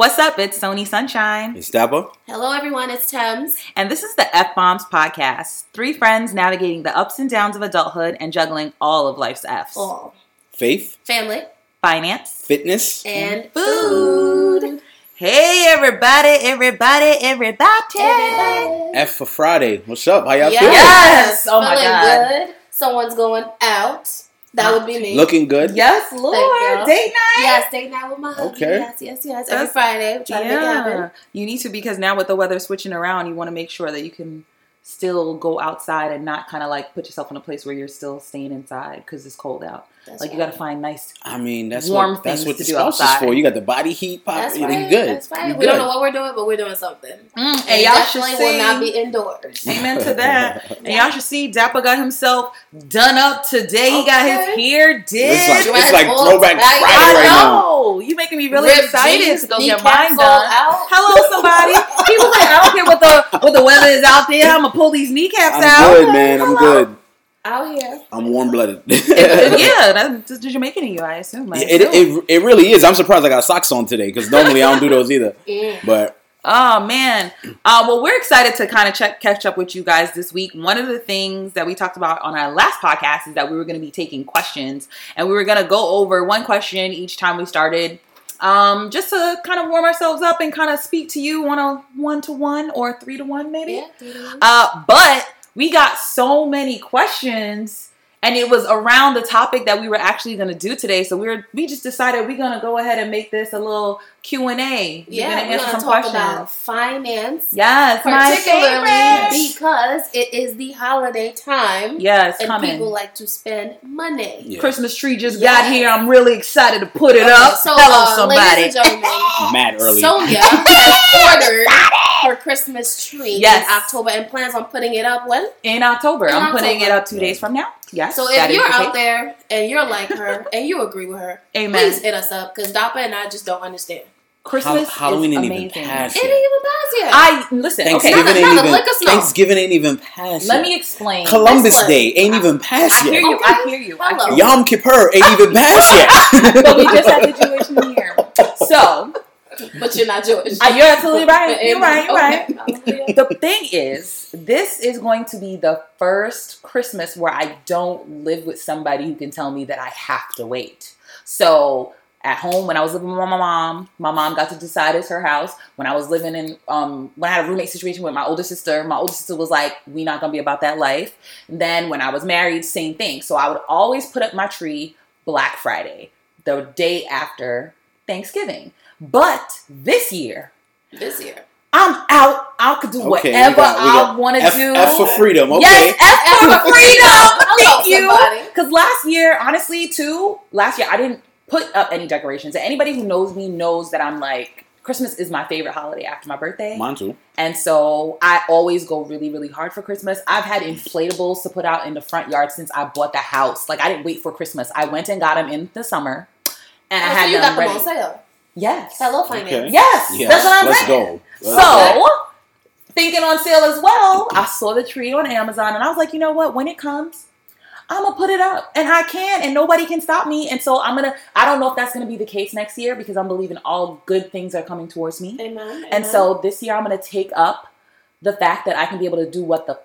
What's up? It's Sony Sunshine. It's Dapper. Hello, everyone. It's Thames. And this is the F Bombs podcast. Three friends navigating the ups and downs of adulthood and juggling all of life's F's. All Faith, family Finance. fitness. and Food. food. Hey, everybody, everybody, everybody. Everybody. F for Friday. What's up? How y'all Yes. feeling? Yes. Oh my Feeling God. good. Someone's going out. That would be me. Looking good. Yes, Lord. Date night. Yes, date night with my husband. Okay. Yes, yes, yes. Every That's- Friday, we to make it happen. Yeah, you need to because now with the weather switching around, you want to make sure that you can still go outside and not kind of like put yourself in a place where you're still staying inside because it's cold out. That's like you got to find nice. I mean, that's Warm what that's what the do spouse is for. You got the body heat pop. That's you right. good. That's right. You We don't know what we're doing, but we're doing something. Mm, And, and y'all should definitely see. will not be indoors. Amen to that. And y'all should see Dapper got himself done up today. He got his hair did. It's like Dress it's like throwback. Friday right now. know. You making me really Ripped excited jeans, to go get kneecaps mine done. out. Hello, somebody. People say I don't care what the what the weather is out there. I'm gonna pull these kneecaps I'm out. good, man. I'm good. Out here. I'm warm blooded. yeah, that's just Jamaican in you, I assume. I It, assume. it, it really is. I'm surprised I got socks on today because normally I don't do those either. Mm. But Oh man. Uh, well, we're excited to kind of check catch up with you guys this week. One of the things that we talked about on our last podcast is that we were going to be taking questions, and we were going to go over one question each time we started, um, just to kind of warm ourselves up and kind of speak to you on a one to one or three to one, maybe. Yeah. Uh, but we got so many questions, and it was around the topic that we were actually going to do today. So we were we just decided we're going to go ahead and make this a little Q and A. Yeah, gonna we're answer going to some talk questions. about finance. Yes, particularly favorite. because it is the holiday time Yeah, it's and coming. people like to spend money. yeah, Christmas tree just Yes. got here. I'm really excited to put it Okay, up. So, Hello, uh, somebody. ladies and gentlemen, mad early. Sonia ordered her Christmas tree Yes. in October and plans on putting it up when? In October, In I'm putting it up two days from now. Yes. So if you're the out there and you're like her and you agree with her, Amen. please hit us up because Dappa and I just don't understand. Christmas Hall- Halloween is ain't amazing. even passed It ain't even passed yet. I listen. Okay, Thanksgiving Nada, ain't even let. Thanksgiving ain't even passed. let yet. me explain. Columbus Let's Day ain't even I passed hear yet. you. I hear you. I Hello. hear you. Yom Kippur ain't even passed yet. But we just had the Jewish New Year. So but you're not Jewish. you're absolutely right. You're right. You're right. The thing is, this is going to be the first Christmas where I don't live with somebody who can tell me that I have to wait. So at home, when I was living with my mom, my mom got to decide it's her house. When I was living in, um, when I had a roommate situation with my older sister, my older sister was like, "We not gonna be about that life." And then when I was married, same thing. So I would always put up my tree Black Friday, the day after Thanksgiving. But this year, This year. I'm out. I could do Okay, whatever got- I want to do. F for freedom. Okay. Yes, F for freedom. Thank you. Because last year, honestly, too, last year I didn't put up any decorations. And anybody who knows me knows that I'm like Christmas is my favorite holiday after my birthday. Mine too. And so I always go really, really hard for Christmas. I've had inflatables to put out in the front yard since I bought the house. Like I didn't wait for Christmas. I went and got them in the summer, and I Oh, had so you them got ready. them on sale. Yes. Hello, finance. Okay. Yes. Yeah. That's what I'm Let's saying. go. So, Let's thinking on sale as well, I saw the tree on Amazon and I was like, you know what? When it comes, I'm gonna put it up and I can and nobody can stop me. And so I'm gonna, I don't know if that's gonna be the case next year because I'm believing all good things are coming towards me. Amen. And amen. so this year I'm gonna take up the fact that I can be able to do what the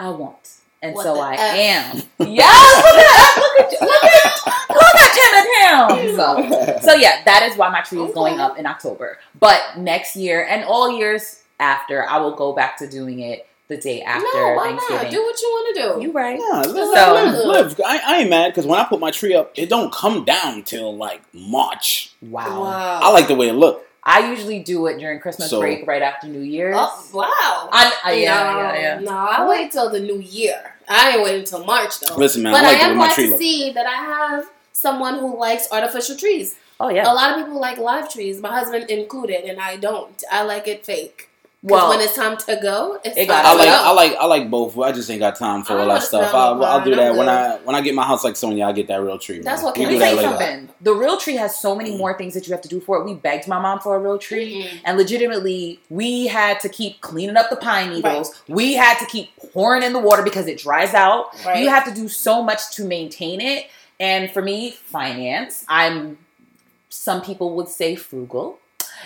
I want. And What so the I F? am. Yes, look at look at look at look at Tim and him. So so yeah, that is why my tree is going up in October. But next year and all years after, I will go back to doing it the day after no, why Thanksgiving. not? Do what you want to do. You right? Yeah, live, So- live, live. I, I ain't mad because when I put my tree up, it don't come down till like March. Wow. wow. I like the way it look. I usually do it during Christmas So- break, right after New Year's. Oh, wow. I, I, yeah, no, yeah, yeah. No, I wait till the new year. I ain't waiting until March though. Listen, man, but I like I the way am glad tree to look. see that I have someone who likes artificial trees. Oh yeah. A lot of people like live trees, my husband included, and I don't. I like it fake. Because Well, when it's time to go, it's It time got- I like go. I like I like both. I just ain't got time for all that stuff. I'll, I'll do that I'm when good. I when I get my house like Sonya. I get that real tree. That's man. what We Let me tell you something. The real tree has so many more things that you have to do for it. We begged my mom for a real tree. Mm-mm. And legitimately, we had to keep cleaning up the pine needles. We had to keep pouring in the water because it dries out. Right. You have to do so much to maintain it. And for me, finance, I'm some people would say frugal.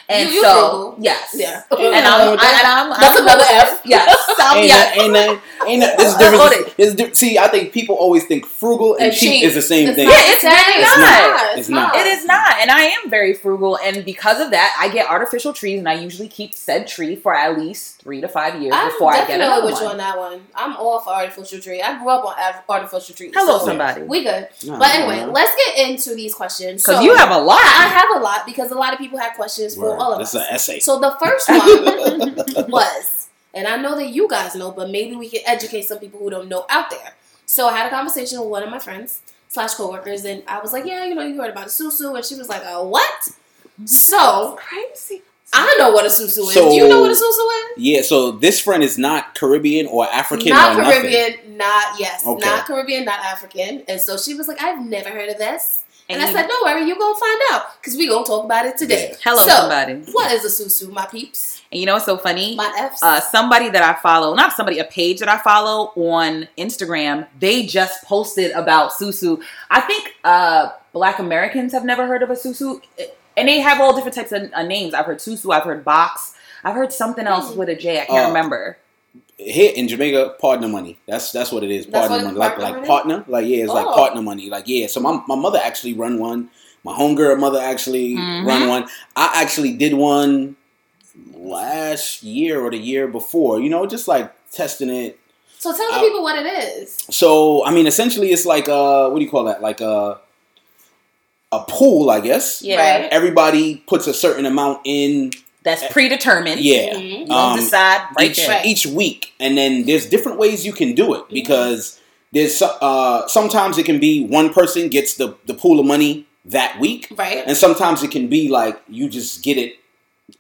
And You- you so, frugal. yes. Yeah. And I'm, I, and I'm, That's I'm another F. Yes. I'm, Ain't yeah. that, ain't that, ain't that, this is Uh, different. It's di- see, I think people always think frugal and, And cheap, cheap. is the same It's thing. not. Yeah, it's really It's not. It's not. It is not, and I am very frugal, and because of that, I get artificial trees, and I usually keep said tree for at least three to five years I'm before I get definitely another with you one. on that one. I'm all for artificial tree. I grew up on artificial trees. Hello, so somebody, We good. No, But anyway, no. let's get into these questions. because So, you have a lot. I have a lot because a lot of people have questions for all of This us. is an essay. So the first one was, and I know that you guys know, but maybe we can educate some people who don't know out there. So I had a conversation with one of my friends slash coworkers, and I was like, "Yeah, you know, you heard about a susu," and she was like, "Uh, what?" So crazy. I know what a susu is. So- Do you know what a susu is? yeah, so this friend is not Caribbean or African not or nothing. Caribbean, not yes, Okay. not Caribbean, not African. And so she was like, "I've never heard of this," and, And I said, "Don't worry, you're gonna find out because we gonna talk about it today." Yeah. Hello, So, somebody. What is a susu, my peeps? And you know what's so funny? My F's. uh, somebody that I follow, not somebody, a page that I follow on Instagram, they just posted about Susu. I think uh, Black Americans have never heard of a Susu, and they have all different types of uh, names. I've heard Susu, I've heard Box, I've heard something else Hmm. with a J. I can't Uh, remember. Here in Jamaica, partner money. That's that's what it is. Partner money, like partner like money? partner, like yeah, it's like Oh. partner money. Like yeah. So my my mother actually run one. My homegirl mother actually Mhm. run one. I actually did one last year or the year before. You know, just like testing it. so tell the uh, people what it is. So I mean, essentially, it's like uh, what do you call that? Like a a pool, I guess. Yeah, right. Everybody puts a certain amount in. that's predetermined. Yeah. Mhm. you Um, decide right each there. Each week, and then there's different ways you can do it Mm-hmm. because there's uh, sometimes it can be one person gets the the pool of money that week, Right. and sometimes it can be like you just get it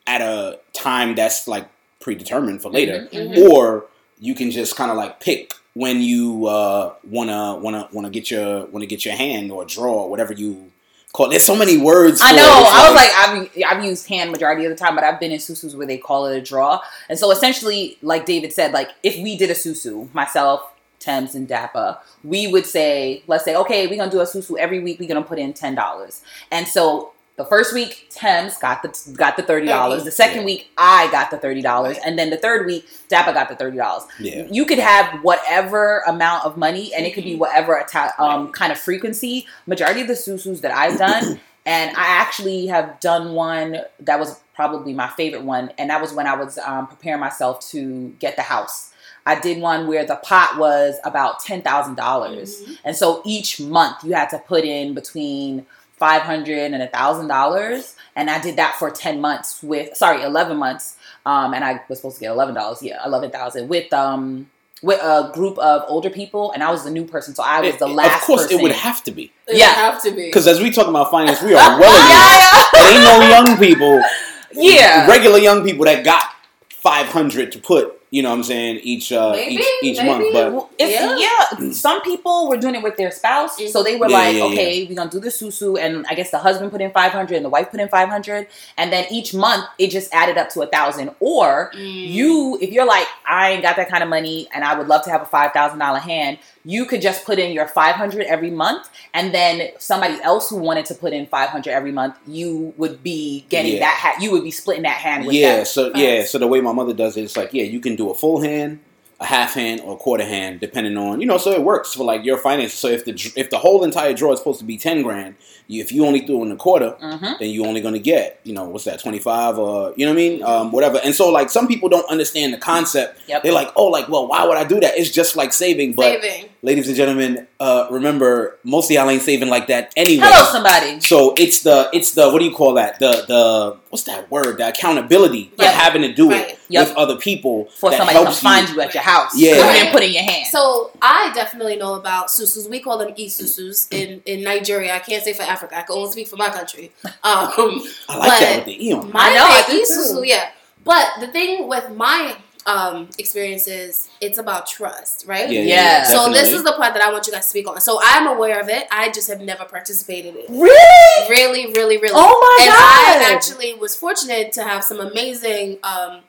at a time that's like predetermined for later, Mhm, mhm. or you can just kind of like pick when you uh, wanna wanna wanna get your wanna get your hand or draw or whatever you call. It. There's so many words. I know. it. I was like, I've, I've used hand majority of the time, but I've been in susus where they call it a draw. And so essentially, like David said, like if we did a susu, myself, Thames, and Dappa, we would say, let's say, okay, we're gonna do a susu every week. We're gonna put in ten dollars. And so the first week, Thames got the got the thirty dollars. The second Yeah. week, I got the thirty dollars, and then the third week, Dappa got the thirty dollars yeah. you could have whatever amount of money and it could be whatever atta- um, kind of frequency majority of the susus that i've done and i actually have done one that was probably my favorite one and that was when i was um, preparing myself to get the house i did one where the pot was about $10000 Mhm. and so each month you had to put in between 500 and a $1000 and i did that for 10 months with sorry 11 months um, and I was supposed to get eleven dollars. Yeah, eleven thousand with um with a group of older people, and I was the new person, so I was the It- last. Of course, person. it would have to be It Yeah. would have to be. because as we talk about finance, we are well yeah, There ain't no young people, yeah. regular young people that got five hundred to put. You know what I'm saying? Each uh, Maybe, each each maybe. month, but Well, It's, Yeah. yeah. some people were doing it with their spouse, so they were Yeah, like, yeah, yeah. "Okay, we're gonna do the susu," and I guess the husband put in five hundred and the wife put in five hundred, and then each month it just added up to a thousand. Or Mm. you, if you're like, "I ain't got that kind of money, and I would love to have a five thousand dollar hand," you could just put in your five hundred every month, and then somebody else who wanted to put in five hundred every month, you would be getting Yeah. that hat. You would be splitting that hand with yeah. them. So yeah, so the way my mother does it, it's like yeah, you can do a full hand, a half hand, or a quarter hand, depending on you know. So it works for like your finances. So if the if the whole entire draw is supposed to be ten grand, you, if you only threw in a quarter, Mm-hmm. then you're only gonna get, you know, what's that, 25 or, you know what I mean? Um, whatever. And so, like, some people don't understand the concept. Yep. They're like, oh, like, well, why would I do that? It's just like saving. But, Saving. Ladies and gentlemen, uh, remember, mostly of y'all ain't saving like that anyway. Hello, somebody. So it's the, it's the, what do you call that? The, the, what's that word? The accountability Yep. of having to do Right. it Yep. with other people. For that somebody to find you at your house, Yeah. and then put in your hand. So I definitely know about susus. We call them esusus in, in Nigeria. I can't say for Africa. I can only speak for my country. Um, I like that with the E on. my I know, I esusu, too. yeah. But the thing with my um, experience is it's about trust, right? Yeah, Yeah. yeah, So this is the part that I want you guys to speak on. So I'm aware of it. I just have never participated in it. really? Really, really, really. Oh my and god! I actually was fortunate to have some amazing um,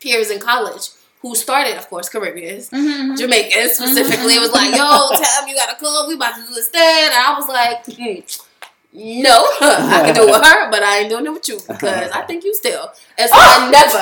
peers in college who started, of course, Caribbeans, Mhm. Jamaicans specifically. It was like, yo, Tam, you got a club? We about to do this thing. And I was like, hmm, No, I can do it with her, but I ain't doing it with you because I think you still. Oh! And oh, so I never,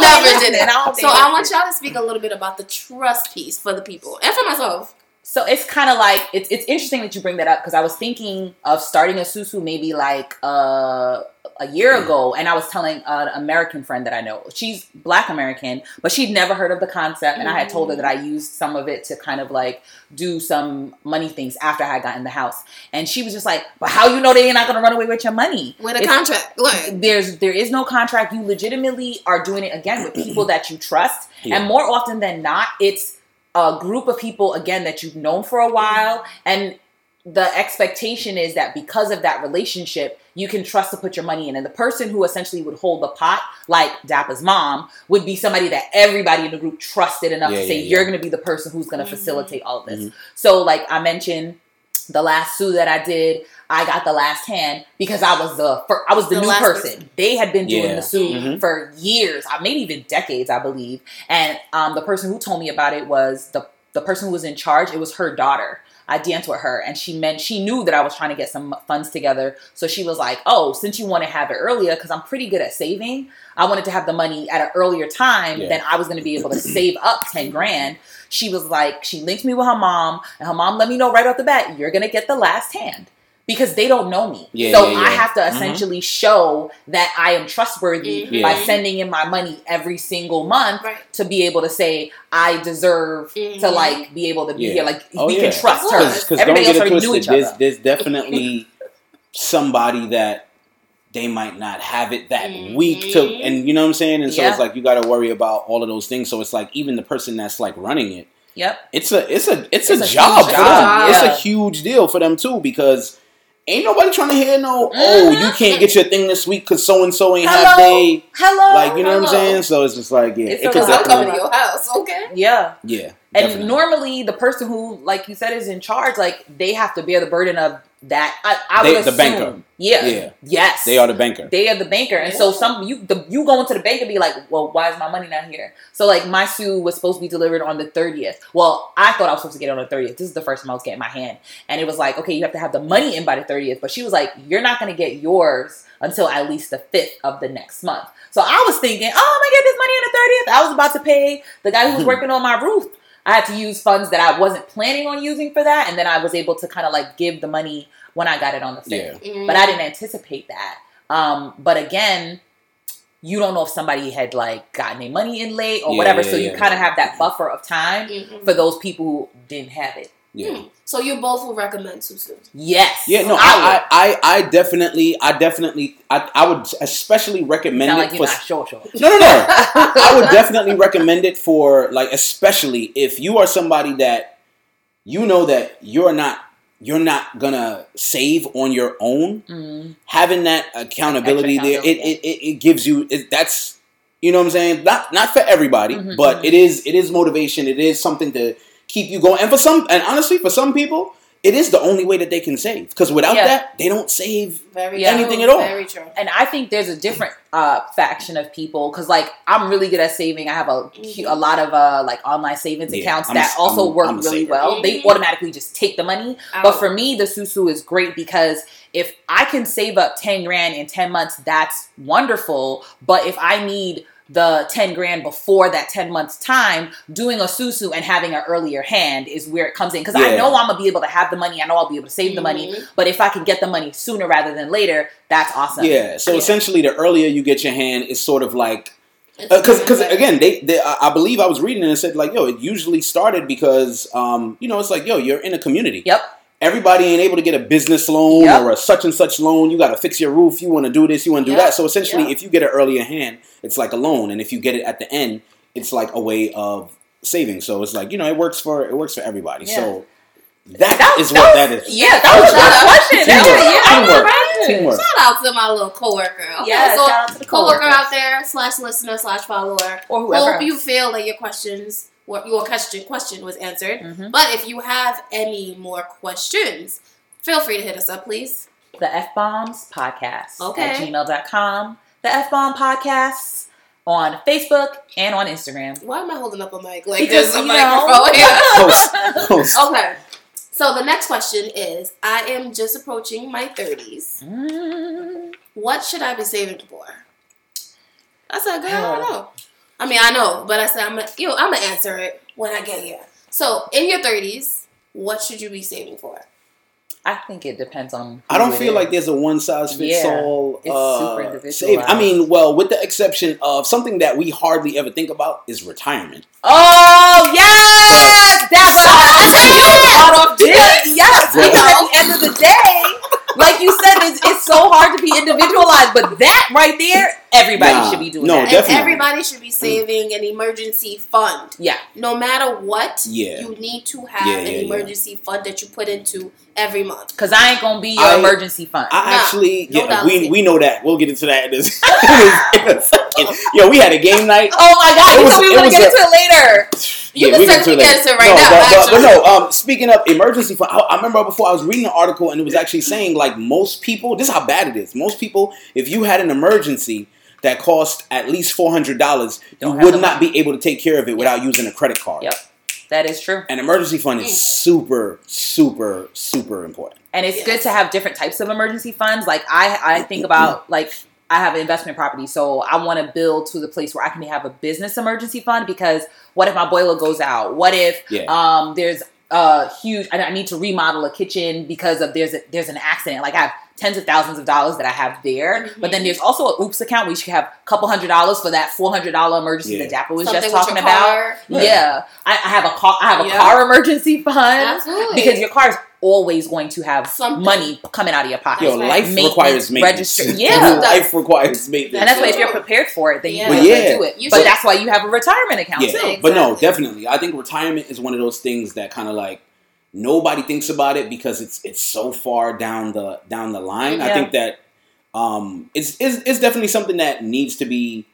never did it. I don't So I want y'all to speak a little bit about the trust piece for the people and for myself. So it's kind of like it's it's interesting that you bring that up because I was thinking of starting a susu maybe like uh, a year ago, and I was telling an American friend that I know. She's Black American, but she'd never heard of the concept, and I had told her that I used some of it to kind of like do some money things after I had gotten the house, and she was just like, "But how you know they're not going to run away with your money?" With a It's- contract, like there's there is no contract. You legitimately are doing it again with people that you trust, Yeah. and more often than not, it's a group of people again that you've known for a while, and the expectation is that because of that relationship, you can trust to put your money in. And the person who essentially would hold the pot, like Dappa's mom, would be somebody that everybody in the group trusted enough Yeah, to say, yeah, You're yeah. going to be the person who's going to Mhm. facilitate all of this. Mhm. So, like I mentioned, the last sue that I did, I got the last hand because I was the fir- I was the, The new person. person. They had been doing Yeah. the sue Mhm. for years, uh, maybe even decades, I believe. And um, the person who told me about it was the the person who was in charge. It was her daughter. I danced with her, and she meant she knew that I was trying to get some funds together. So she was like, "Oh, since you want to have it earlier, because I'm pretty good at saving, I wanted to have the money at an earlier time Yeah. than I was going to be able to save up ten grand." She was like, she linked me with her mom, and her mom let me know right off the bat, "You're gonna get the last hand." Because they don't know me. Yeah, so yeah, I have to Mhm. essentially show that I am trustworthy Mhm. by sending in my money every single month right. to be able to say I deserve to Mhm. like be able to be Yeah. here. Like Oh, we yeah. can trust her. Because don't Everybody get else it already twisted. each There's, other. there's definitely somebody that they might not have it that week to, and you know what I'm saying. And so Yeah. it's like you got to worry about all of those things. So it's like even the person that's like running it, Yep. it's a it's a it's, It's a, a job huge for job, them. It's a huge deal for them too because. Ain't nobody trying to hear no, oh, you mm-hmm. can't get your thing this week because so and so ain't have Hello. they. Hello. Like, you know what I'm saying? So it's just like, yeah. It's it a could Because I'm coming to your house, okay? Yeah. Yeah. And definitely. normally the person who, like you said, is in charge, like they have to bear the burden of that. I, I They- would the assume. banker. Yeah. Yeah. Yes. They are the banker. They are the banker, and so some you the, you go into the bank and be like, well, why is my money not here? So like my sue was supposed to be delivered on the thirtieth. Well, I thought I was supposed to get it on the thirtieth. This is the first time I was getting my hand, and it was like, okay, you have to have the money in by the thirtieth. But she was like, you're not going to get yours until at least the fifth of the next month. So I was thinking, oh, I'm gonna get this money on the thirtieth. I was about to pay the guy who was working on my roof. I had to use funds that I wasn't planning on using for that, and then I was able to kind of like give the money when I got it on the fifth Yeah. but I didn't anticipate that. Um, but again, you don't know if somebody had like gotten their money in late or Yeah, whatever, yeah, so you yeah. kind of have that buffer of time Mhm. for those people who didn't have it. Yeah. Hmm. So you both will recommend Susu. Yes, Yeah, no, I, I, I, I definitely, I definitely, I, I would especially recommend it like for. sure, sure. No, no, no. I would definitely recommend it for like, especially if you are somebody that you know that you're not, you're not gonna save on your own. Mm, Having that accountability Extra there, it, accountability. it, it, it gives you. It, that's you know what I'm saying. Not not for everybody, Mhm, but mhm. it is it is motivation. It is something to keep you going. And for some, and honestly, for some people, it is the only way that they can save. Because without Yeah. that, they don't save. Very Yeah. true. Anything at all. Very true. and I think there's a different uh, faction of people because, like, I'm really good at saving. I have a Mhm. a lot of uh, like online savings Yeah, accounts I'm a- that also I'm- work I'm really saver. well. They automatically just take the money But for me, the Susu is great because if I can save up 10 grand in 10 months, that's wonderful. But if I need the 10 grand before that 10 months time, doing a Susu and having an earlier hand is where it comes in. Because I know I'm going to be able to have the money. I know I'll be able to save the money. Mhm. But if I can get the money sooner rather than later, that's awesome. Yeah. So Yeah. essentially, the earlier you get your hand, is sort of like It's because because again, they, they I I believe I was reading and it said like yo, it usually started because um you know it's like yo, you're in a community. Yep. Everybody ain't able to get a business loan Yep. or a such and such loan. You got to fix your roof. You want to do this. You want to do Yep. that. So essentially, Yep. if you get an earlier hand, it's like a loan, and if you get it at the end, it's like a way of saving. So it's like you know, it works for it works for everybody. Yeah. So that That- is that what was- that is. Yeah, that was a Shout good out. question. That Teamwork. was- yeah, I was Teamwork. Teamwork. Shout out to my little coworker. Okay, Yeah, so shout out to the coworker out there slash listener slash follower. Or whoever. Hope you feel that your questions, what your question question was answered. Mhm. But if you have any more questions, feel free to hit us up, please. The F Bombs Podcast Okay. at gmail.com. The F Bomb Podcasts on Facebook and on Instagram. Why am I holding up a mic like Because, this? A you know. microphone. Yeah. Host, host. Okay. So the next question is: I am just approaching my thirties. Mm. What should I be saving for? I said, girl, I don't know. I mean, I know, but I said I'm gonna, you know, I'm gonna answer it when I get here. So, in your thirties, what should you be saving for? I think it depends on. I don't who it feel like there's a one size fits Yeah, all. it's uh, super individualized. save. I mean, well, with the exception of something that we hardly ever think about is retirement. Oh yes, that's what I So- you brought up. Yes. Yes, yes. Because at the end of the day, like you said, it's, it's so hard to be individualized. But that right there, everybody Nah, should be doing no, that. And definitely. everybody should be saving an emergency fund. Yeah, No matter what, Yeah. you need to have Yeah, an yeah, yeah. emergency fund that you put into every month. because I ain't gonna be your I- emergency fund. I Nah, actually, no yeah, doubt. we we know that. We'll get into that in a, in a second. Yo, we had a game night. oh my god, It you was- told we it were gonna get a- into it later. You Yeah, can we certainly into get that. into right no, now, But, but, but no, um, speaking of emergency fund, I, I remember before I was reading an article and it was actually saying like most people, this is how bad it is. Most people, if you had an emergency that cost at least four hundred dollars, you Don't have would not money. be able to take care of it without using a credit card. Yep. That is true. An emergency fund is Mm. super, super, super important. And it's Yes. good to have different types of emergency funds. Like I, I think about like I have an investment property, so I want to build to the place where I can have a business emergency fund because what if my boiler goes out? What if Yeah. um, there's a huge I I need to remodel a kitchen because of there's a, there's an accident. Like I have tens of thousands of dollars that I have there, but then Mhm. there's also a oops account where you should have a couple hundred dollars for that four hundred dollar emergency Yeah. that Dapper was Something just talking about. car. Yeah, I, I have a car. I have a Yeah. car emergency fund Absolutely. because your car is always going to have Something. money coming out of your pocket. Yo, right. life Maintenance, requends maintenance. register- yeah. life requires maintenance. and that's why if you're prepared for it, then Yeah. you But would yeah, do it. you But should- that's why you have a retirement account yeah, too. but no, definitely. I think retirement is one of those things that kind of like nobody thinks about it because it's it's so far down the down the line. I think that um, it's, it's it's definitely something that needs to be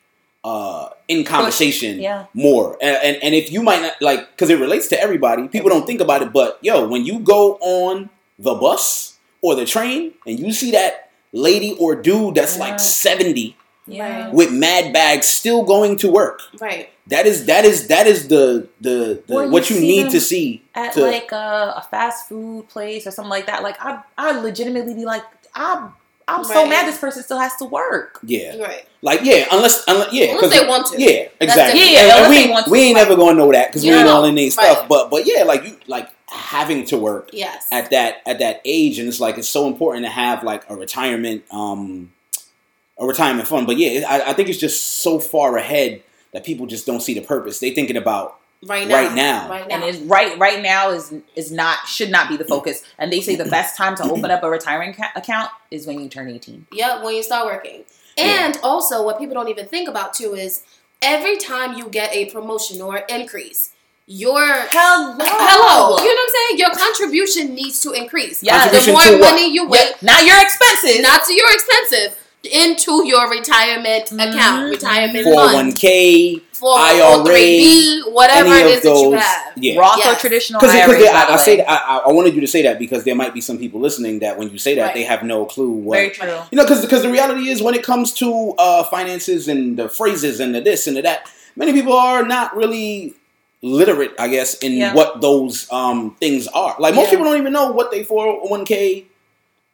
uh, in conversation Yeah. more. And, and and if you might not like, because it relates to everybody, people don't think about it. But yo, when you go on the bus or the train and you see that lady or dude that's Yeah. like seventy Yeah. with mad bags still going to work. Right. That is that is that is the the, the Or you what you see need to see At to like a, a fast food place or something like that, like I, I legitimately be like, I'm, I'm so mad this person still has to work. yeah Right. like yeah unless unless yeah Unless 'cause they want to. yeah exactly different. Yeah, And- and we, they want to, we ain't right. never gonna know that because we ain't all in these Right. stuff but but yeah like you like having to work Yes. at that at that age and it's like it's so important to have like a retirement um a retirement fund but yeah I, I think it's just so far ahead that people just don't see the purpose they thinking about right now. right now. Right now. And it's right right now is is not should not be the focus. And they say the best time to open up a retirement ca- account is when you turn 18. Yep, when you start working. Yeah. And also, what people don't even think about too is every time you get a promotion or increase, your Hello. hello, you know what I'm saying? Your contribution needs to increase. Yeah. the more to what? money you Yeah, wait, not your expenses. not to your expensive, into your retirement account, Mhm. retirement Four fund, one k for IRA, 3B, whatever any it of is that you have. yeah Roth or traditional Because IRAs, by I, the I say that, I, I wanted you to say that because there might be some people listening that when you say that Right. they have no clue what Very true. you know because because the reality is when it comes to uh, finances and the phrases and the this and the that many people are not really literate I guess in Yeah. what those um, things are like most Yeah. people don't even know what they 401k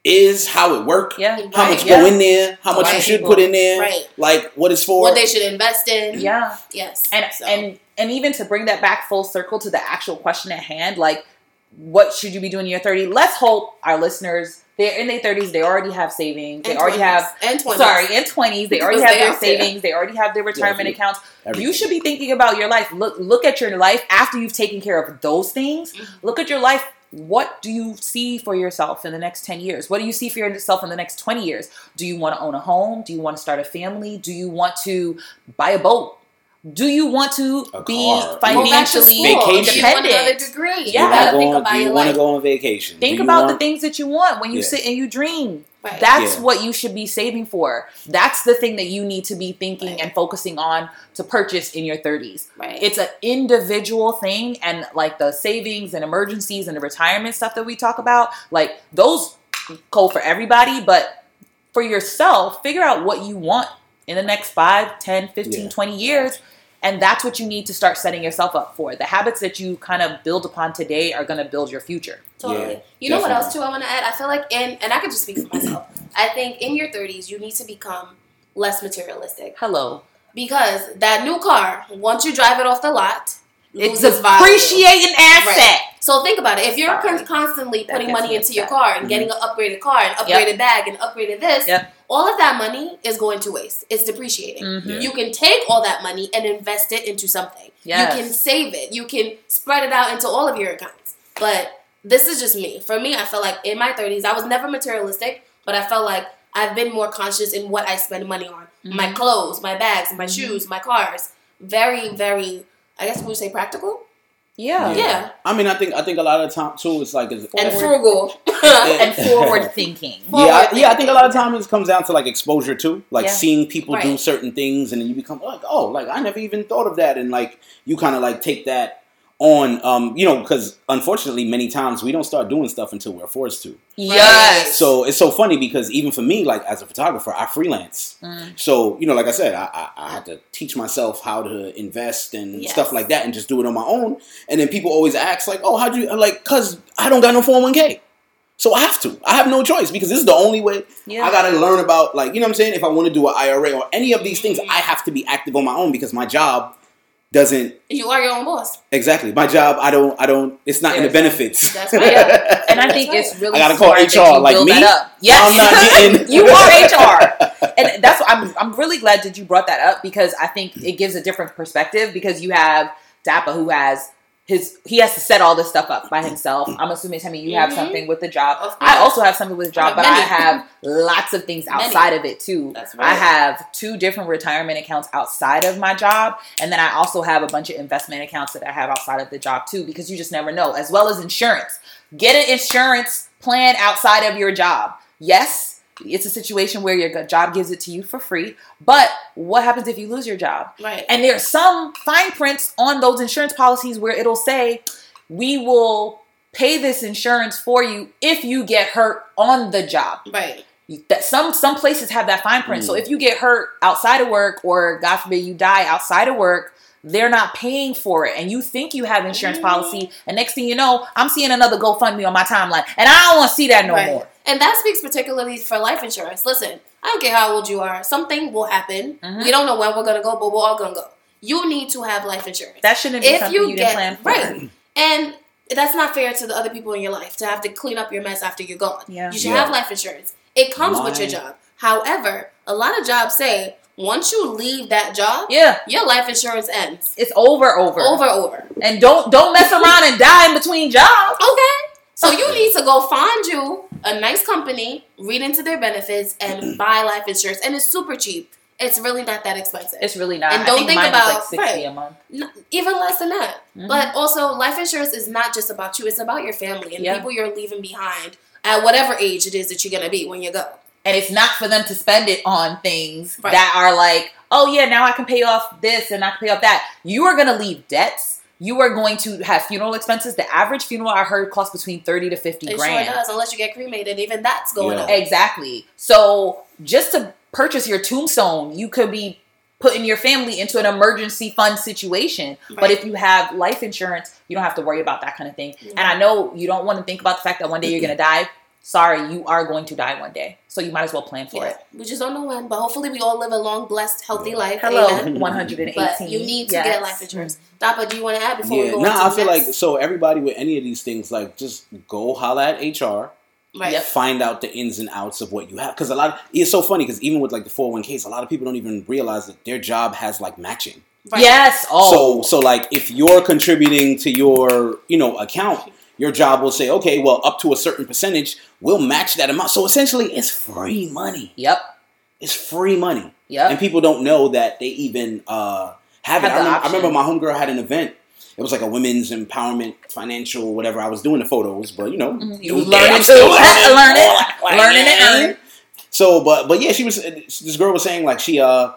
is how it work Yeah. how Right. much Yeah. go in there how much you Right. should put in there Right. like what it's for What they should invest in. Yeah. Yes. And So- and and even to bring that back full circle to the actual question at hand, like what should you be doing in your 30? Let's hope our listeners they're in their 30s, they already have savings, they and already 20s. have and 20s. sorry, in 20s, they already have they their are there. savings, they already have their retirement Yeah. accounts. Everything. You should be thinking about your life. Look look at your life after you've taken care of those things. Mm-hmm. Look at your life. What do you see for yourself in the next 10 years? What do you see for yourself in the next 20 years? Do you want to own a home? Do you want to start a family? Do you want to buy a boat? Do you want to A be car. Go back to financially school. You want another independent? degree. Yeah. you gotta wanna go on, about do you your want to go on vacation Think Do you about the things that you want when you Yeah. sit and you dream. Right. That's Yeah. what you should be saving for. That's the thing that you need to be thinking Right. and focusing on to purchase in your 30s. right. It's an individual thing, and like the savings and emergencies and the retirement stuff that we talk about, like those go for everybody, but for yourself, figure out what you want in the next 5, 10, 15, Yeah. 20 years And that's what you need to start setting yourself up for. The habits that you kind of build upon today are going to build your future. Totally. Yeah, you know what else too? I want to add. I feel like in, and I can just speak for myself. I think in your thirties, you need to become less materialistic Hello. because that new car, once you drive it off the lot, It's loses value. appreciating asset. Right. So think about it. If you're Sorry. constantly putting money into your car and getting mm-hmm. an upgraded car, and upgraded bag, and upgraded this, Yep. All of that money is going to waste. It's depreciating. Mhm. Yeah. You can take all that money and invest it into something. Yes. You can save it. You can spread it out into all of your accounts. But this is just me. For me, I felt like in my 30s, I was never materialistic, but I felt like I've been more conscious in what I spend money on. My Mhm. clothes, my bags, my Mhm. shoes, my cars. Very, very, I guess we would say practical. Yeah. Yeah. I mean, I think I think a lot of the time too, it's like it's And Forward. frugal. And forward thinking. yeah, I, yeah. I think a lot of times it comes down to like exposure too, like Yeah. seeing people do certain things, and then you become like, oh, like I never even thought of that, and like you kind of like take that on, um, you know, because unfortunately, many times we don't start doing stuff until we're forced to. Yes. So it's so funny because even for me, like as a photographer, I freelance. Mm. So you know, like I said, I, I, I had to teach myself how to invest and Yes. stuff like that, and just do it on my own. And then people always ask, like, "Oh, how do you like?" Because I don't got no four hundred one k, so I have to. I have no choice because this is the only way. Yeah. I gotta learn about, like, you know what I'm saying. If I want to do an IRA or any of these things, I have to be active on my own because my job doesn't You are your own boss. exactly. My job, I don't, I don't. It's not in the benefits. That's right. Yeah. And I think That's it's really I gotta call smart HR, like me? that. Yes. I'm not getting- you are HR. And that's what I'm I'm really glad that you brought that up because I think it gives a different perspective because you have Dappa who has his he has to set all this stuff up by himself. I'm assuming Tammy you have Mhm. something with the job. I also have something with the job, but have I have lots of things Many. outside of it too. That's I have two different retirement accounts outside of my job, and then I also have a bunch of investment accounts that I have outside of the job too, because you just never know, as well as insurance. Get an insurance plan outside of your job. Yes, it's a situation where your job gives it to you for free, but what happens if you lose your job? Right. And there's some fine prints on those insurance policies where it'll say, we will pay this insurance for you if you get hurt on the job right. that some some places have that fine print. So Mm. if you get hurt outside of work or God forbid you die outside of work, they're not paying for it. And you think you have insurance Mm. policy, and next thing you know, I'm seeing another GoFundMe on my timeline. And I don't want to see that no right. more. And that speaks particularly for life insurance. Listen, I don't care how old you are. Something will happen. Mhm. We don't know when we're gonna go, but we're all gonna go. You need to have life insurance. That shouldn't be if something you, you, get didn't plan for. right, and that's not fair to the other people in your life to have to clean up your mess after you're gone. Yeah. You should Yeah. have life insurance. It comes with your job. However, a lot of jobs say once you leave that job, Yeah, your life insurance ends. it's over, over, Over, over. And don't don't mess around and die in between jobs. Okay. So you need to go find you a nice company, read into their benefits, and buy life insurance. And it's super cheap. It's really not that expensive. It's really not. And don't think think about- like sixty right. a month. N- even less than that. Mhm. But also, life insurance is not just about you; it's about your family and Yeah. people you're leaving behind at whatever age it is that you're gonna be when you go. And it's not for them to spend it on things Right. that are like, oh yeah, now I can pay off this and I can pay off that. You are going to leave debts. You are going to have funeral expenses. The average funeral I heard costs between thirty to fifty It grand. sure does, unless you get cremated. Even that's going Yeah. up. Exactly. So just to purchase your tombstone, you could be putting your family into an emergency fund situation. But if you have life insurance, you don't have to worry about that kind of thing. Mhm. And I know you don't want to think about the fact that one day you're going to die. Sorry, you are going to die one day. So you might as well plan for Yeah. it. We just don't know when, but hopefully we all live a long, blessed, healthy life. Hello, Amen. 118. But you need to Yes. get life insurance. Dappa, do you want to add before we Yeah, go nah, I the feel like so everybody with any of these things, like just go holla at HR, right. Yep. find out the ins and outs of what you have. Because a lot, of, it's so funny because even with like the four hundred one ks, a lot of people don't even realize that their job has like matching. Right. Yes. Oh. So so like if you're contributing to your you know account, your job will say, okay, well up to a certain percentage, we'll match that amount. So essentially, it's free money. Yep. It's free money, Yep. and people don't know that they even uh, have it. I remember, I remember my homegirl had an event. It was like a women's empowerment, financial, whatever. I was doing the photos, but you know, Mhm. You was- learning too. Learning. Learning and yeah. So, but but yeah, she was. This girl was saying like she uh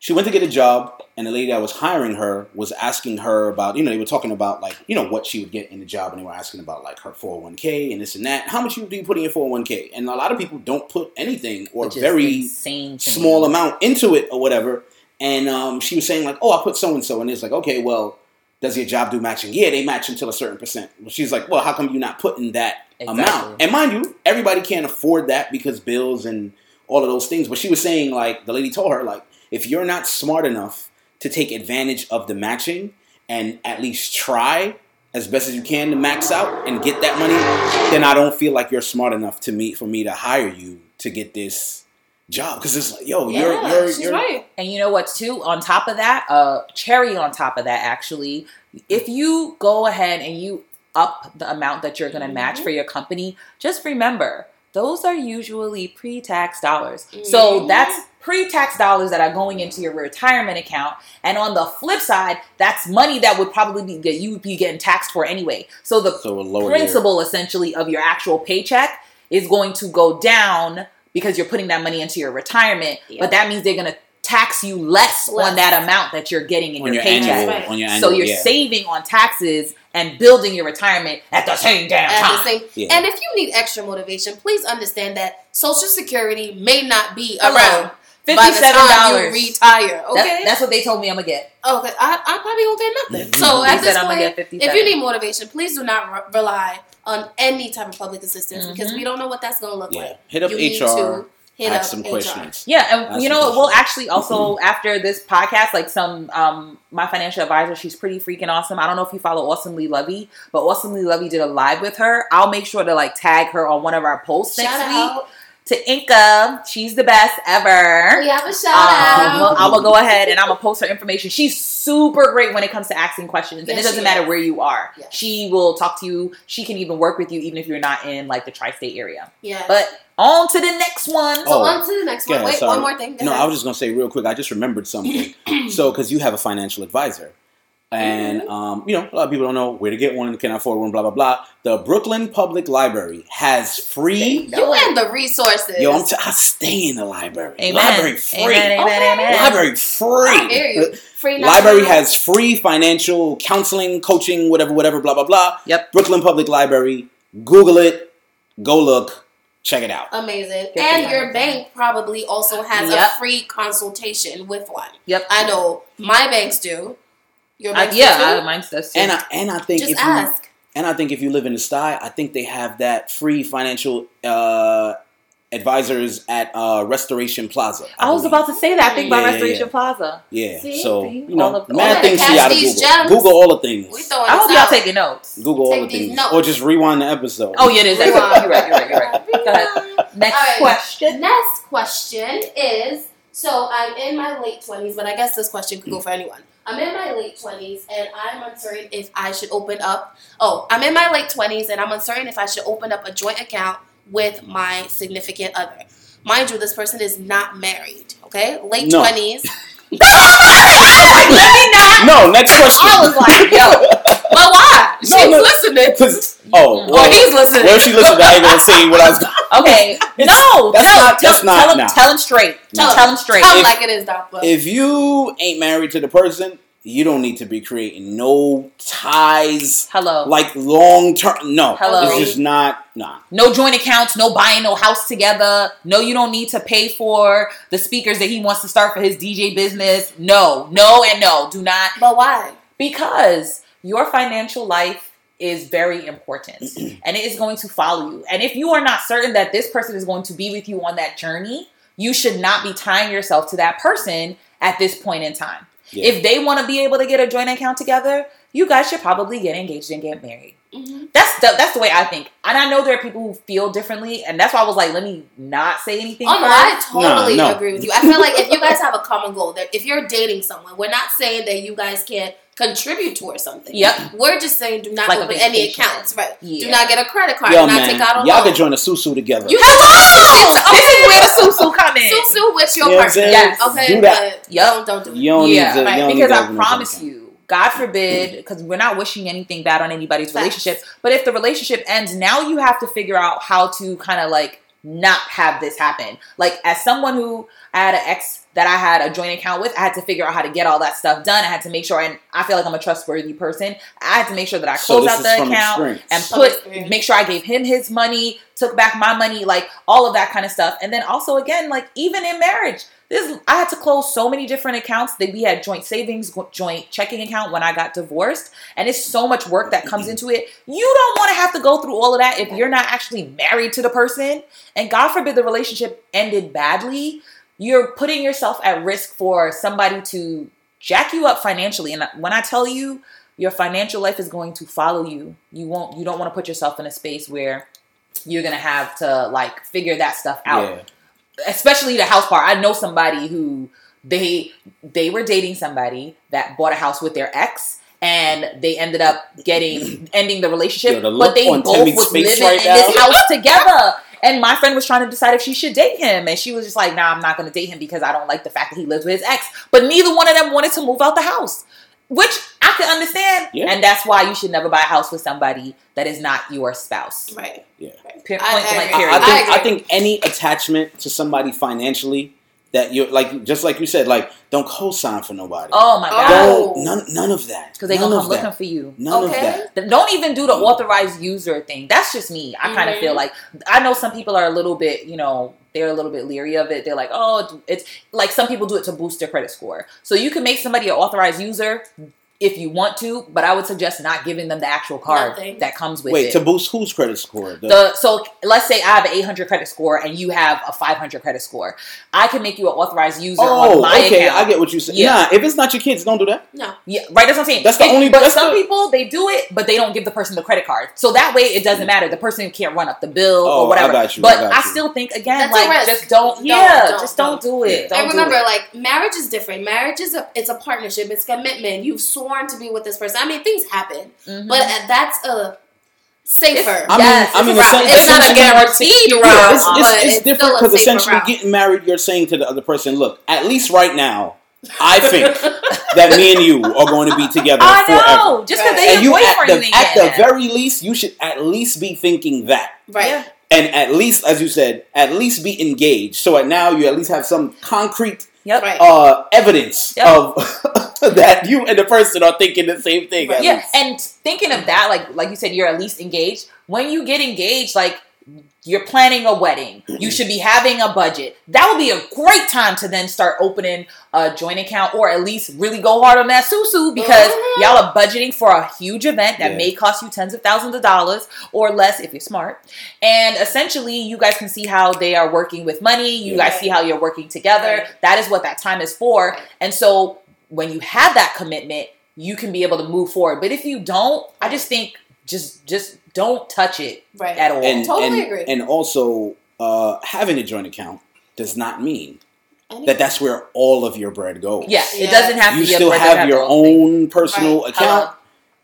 she went to get a job, and the lady that was hiring her was asking her about you know they were talking about like you know what she would get in the job, and they were asking about like her four hundred one k and this and that. How much you do you put in your four hundred one k? And a lot of people don't put anything or Which very small me. amount into it or whatever. and um, she was saying like, "Oh, I put so and so," and it's like, "Okay, well, does your job do matching?" Yeah, they match until a certain percent. Well, she's like, "Well, how come you're not putting that Exactly. amount?" And mind you, everybody can't afford that because bills and all of those things. But she was saying like, the lady told her like, if you're not smart enough to take advantage of the matching and at least try as best as you can to max out and get that money, then I don't feel like you're smart enough to me for me to hire you to get this job because it's like, yo, Yeah, you're you're, she's you're right. And you know what, too? On top of that, uh, cherry on top of that, actually, if you go ahead and you up the amount that you're going to match Mhm. for your company, just remember those are usually pre-tax dollars. So that's pre-tax dollars that are going into your retirement account. And on the flip side, that's money that would probably be that you would be getting taxed for anyway. So the so a lower principal essentially of your actual paycheck is going to go down because you're putting that money into your retirement. Yep. But that means they're going to tax you less, Less. on that amount that you're getting in on your, your paycheck. annual Right. on your annual so you're yeah. saving on taxes and building your retirement at the same damn At time. the same, Yeah. and if you need extra motivation, please understand that Social Security may not be Hello. around by the Fifty-seven time you dollars. retire. Okay, that's what they told me I'm gonna get. okay. I, I probably won't get nothing. So They at this said I'm gonna point, get if you need motivation, please do not re- rely on any type of public assistance because Mhm. we don't know what that's going to look yeah. like. Hit up You need HR. To hit ask up some HR. questions. Yeah, and That's you know what? We'll actually also after this podcast, like some um my financial advisor, she's pretty freaking awesome. I don't know if you follow Awesomely Luvvie, but Awesomely Luvvie did a live with her. I'll make sure to like tag her on one of our posts Shout next week out. To Inca. She's the best ever. We have a shout Um, out. I will go ahead and I'm gonna post her information. She's super great when it comes to asking questions, and it doesn't matter is. where you are. Yes. She will talk to you. She can even work with you, even if you're not in like the tri-state area. Yeah. But on to the next one. so Oh, on to the next one. ahead, Wait, sorry. one more thing. Go No, ahead. I was just gonna say real quick. I just remembered something. so, because you have a financial advisor, and um, you know, a lot of people don't know where to get one, can I afford one, blah blah blah. The Brooklyn Public Library has free. you and the resources. Yo, I'm t- I stay in the library. Amen. Library free. Amen, amen, Okay. amen. Library I free. hear you. Free Library has free financial counseling, coaching, whatever, whatever, blah blah blah. Yep. Brooklyn Public Library. Google it. Go look. Check it out. Amazing. Get And your bank probably also has Yep. a free consultation with one. Yep. I know my banks do. Your banks yeah, do I, too? mine's does too. And I and I think Just if you. And I think if you live in the Stuy, I think they have that free financial uh, advisors at uh, Restoration Plaza. I was about to say that. I think by Yeah, yeah, Restoration yeah. Plaza. yeah. See? so See? you know, All of- mad that things catch see out of Google. gems. Google all the things. We throwing I hope this y'all out. taking notes. Google all the these things, notes. or just rewind the episode. Oh yeah, it is. That's right. You're right. You're right. You're right. Go ahead. Next All right. question. Next question is so I'm in my late 20s, but I guess this question could go for anyone. I'm in my late 20s and I'm uncertain if I should open up. Oh, I'm in my late 20s and I'm uncertain if I should open up a joint account with my significant other. Mind you, this person is not married, okay? Late No. 20s. Let me not. No, next question. I was like, yo, but why? No, She's no. listening. 'Cause- oh, Oh, well, Oh, he's listening. well, if she listened, I ain't gonna say what I was. Gonna... Okay. no. that's tell, not- tell, that's not- tell him. nah. Tell him straight. Tell Tell, him. him straight. Tell me If- like it is, Doc. But If you ain't married to the person, you don't need to be creating no ties Hello. like long term. No, Hello. it's just not. Nah. no joint accounts, no buying no house together. No, you don't need to pay for the speakers that he wants to start for his DJ business. No, no, and no. Do not but why? because your financial life is very important and it is going to follow you. And if you are not certain that this person is going to be with you on that journey, you should not be tying yourself to that person at this point in time. Yeah. If they want to be able to get a joint account together, you guys should probably get engaged and get married. hmm That's the, that's the way I think. And I know there are people who feel differently, and that's why I was like, let me not say anything. Oh no. I totally No, no. agree with you. I feel like if you guys have a common goal, that if you're dating someone, we're not saying that you guys can't contribute towards something. Yep. We're just saying do not Like open any accounts. Right. Yeah. Do not get a credit card. Yo, do not man, take out a y'all loan. could join a susu together. you Hello! Okay. This is where the susu come in. Sue Sue with your You know what partner. saying? Yes. Okay. Do that. But Yep. don't don't do it. You don't Yeah, need to. right, you don't because need I promise you, God forbid, because we're not wishing anything bad on anybody's Facts. relationship. But if the relationship ends, now you have to figure out how to kind of like not have this happen. Like as someone who I had an ex that I had a joint account with, I had to figure out how to get all that stuff done. I had to make sure, and I feel like I'm a trustworthy person. I had to make sure that I So closed this out the account experience. and put experience. make sure I gave him his money, took back my money, like all of that kind of stuff. And then also again, like even in marriage, this I had to close so many different accounts that we had joint savings, joint checking account when I got divorced, and it's so much work that comes into it. You don't want to have to go through all of that if you're not actually married to the person. And God forbid the relationship ended badly, you're putting yourself at risk for somebody to jack you up financially. And when I tell you your financial life is going to follow you. You won't you don't want to put yourself in a space where you're gonna have to like figure that stuff out. Yeah. Especially the house part. I know somebody who they they were dating somebody that bought a house with their ex and they ended up getting ending the relationship, Yo, the but they on both Tammy's was living right in this house together. And my friend was trying to decide if she should date him, and she was just like, "Nah, I'm not going to date him because I don't like the fact that he lives with his ex." But neither one of them wanted to move out the house, which I can understand. Yeah. And that's why you should never buy a house with somebody that is not your spouse. Right. Pe- I- point I blank, agree. period. I, I think agree. I, think any attachment to somebody financially that you like, just like you said, like don't co-sign for nobody. oh my god, Oh. Don't none none of that. because they none gonna of come that. looking for you. None Okay. of that. Don't even do the authorized user thing. That's just me. I kind of Mhm. feel like I know some people are a little bit, you know, they're a little bit leery of it. They're like, oh, it's like some people do it to boost their credit score. So you can make somebody an authorized user if you want to, but I would suggest not giving them the actual card Nothing. that comes with Wait, it. to boost whose credit score? The- the so let's say I have an 800 credit score and you have a 500 credit score. I can make you an authorized user on oh, my okay, account. I get what you said. Yeah. Nah, if it's not your kids, don't do that. No. Yeah, right. That's what I'm saying. That's the And- only- But that's some the- people they do it, but they don't give the person the credit card. So that way, it doesn't matter. The person can't run up the bill Oh, I or whatever. got you, But got I, you. still think again, That's like just don't. Don't, yeah, don't, just don't, do it. Don't and do remember, it. like marriage is different. Marriage is a it's a partnership. It's commitment. You've sworn to be with this person. I mean, things happen, Mhm. but uh, that's a safer. I mean, Yes, I mean, it's a it's not a essentially- guaranteed route, Yeah, it's, but it's, it's, it's different because essentially route. getting married, you're saying to the other person, "Look, at least right now, I think that me and you are going to be together I forever." know. Just because Right. they And you, at the, ain't at the very least, you should at least be thinking that, right. Yeah. and at least, as you said, at least be engaged. So at now, you at least have some concrete Yep. Right. uh, evidence Yep. of that you and the person are thinking the same thing. Right. at Yeah, least. and thinking of that, like like you said, you're at least engaged. When you get engaged, like you're planning a wedding, you should be having a budget. That would be a great time to then start opening a joint account, or at least really go hard on that susu because Mhm. y'all are budgeting for a huge event that Yeah. may cost you tens of thousands of dollars or less if you're smart. And essentially, you guys can see how they are working with money. You Yeah. guys see how you're working together. Right. That is what that time is for. And so when you have that commitment, you can be able to move forward. But if you don't, I just think just just don't touch it Right. at all. and Totally and, agree. and also uh, having a joint account does not mean Any- that that's where all of your bread goes. yeah, Yeah. it doesn't have you to be a still bread have your the whole thing. own personal Right. account Uh-huh.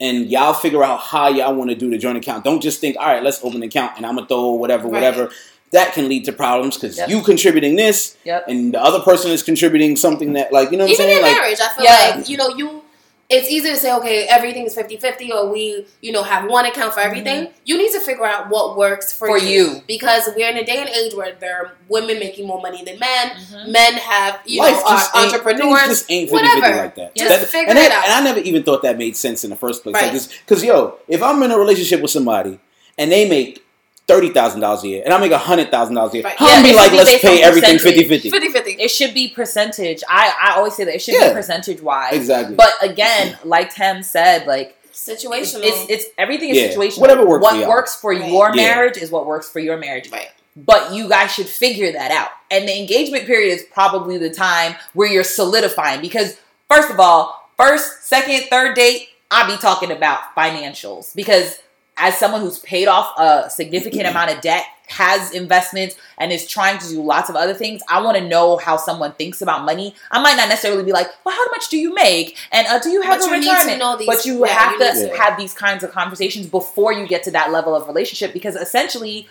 and y'all figure out how y'all want to do the joint account don't just think all right let's open an account and i'm gonna throw whatever Right. whatever that can lead to problems because Yep. you contributing this Yep. and the other person is contributing something that like you know what Even i'm saying in like marriage, I feel Yeah. like, you know, you it's easy to say, okay, everything is 50-50 or we, you know, have one account for everything. You need to figure out what works for, For you. Because we're in a day and age where there are women making more money than men. Mhm. Men have, you life know, are entrepreneurs. just ain't 50 whatever. like that. Just That- figure and it that- out. And I never even thought that made sense in the first place. Right. Because, yo, if I'm in a relationship with somebody and they make thirty thousand dollars a year and I make hundred thousand dollars a year, Right. I'm be like, be let's pay everything percentage. 50-50. 50-50. It should be percentage. I, I always say that it should Yeah. be percentage wise. Exactly. But again, like Tim said, like Situational. it's it's everything is Yeah. situational. Whatever works What for y'all. works for Right. your Yeah. marriage is what works for your marriage. right. But you guys should figure that out. And the engagement period is probably the time where you're solidifying because first of all, first, second, third date, I'll be talking about financials because as someone who's paid off a significant amount of debt, has investments, and is trying to do lots of other things, I want to know how someone thinks about money. I might not necessarily be like, well, how much do you make? And uh, do you have But a you retirement? these- but you yeah, have you to to. have these kinds of conversations before you get to that level of relationship because essentially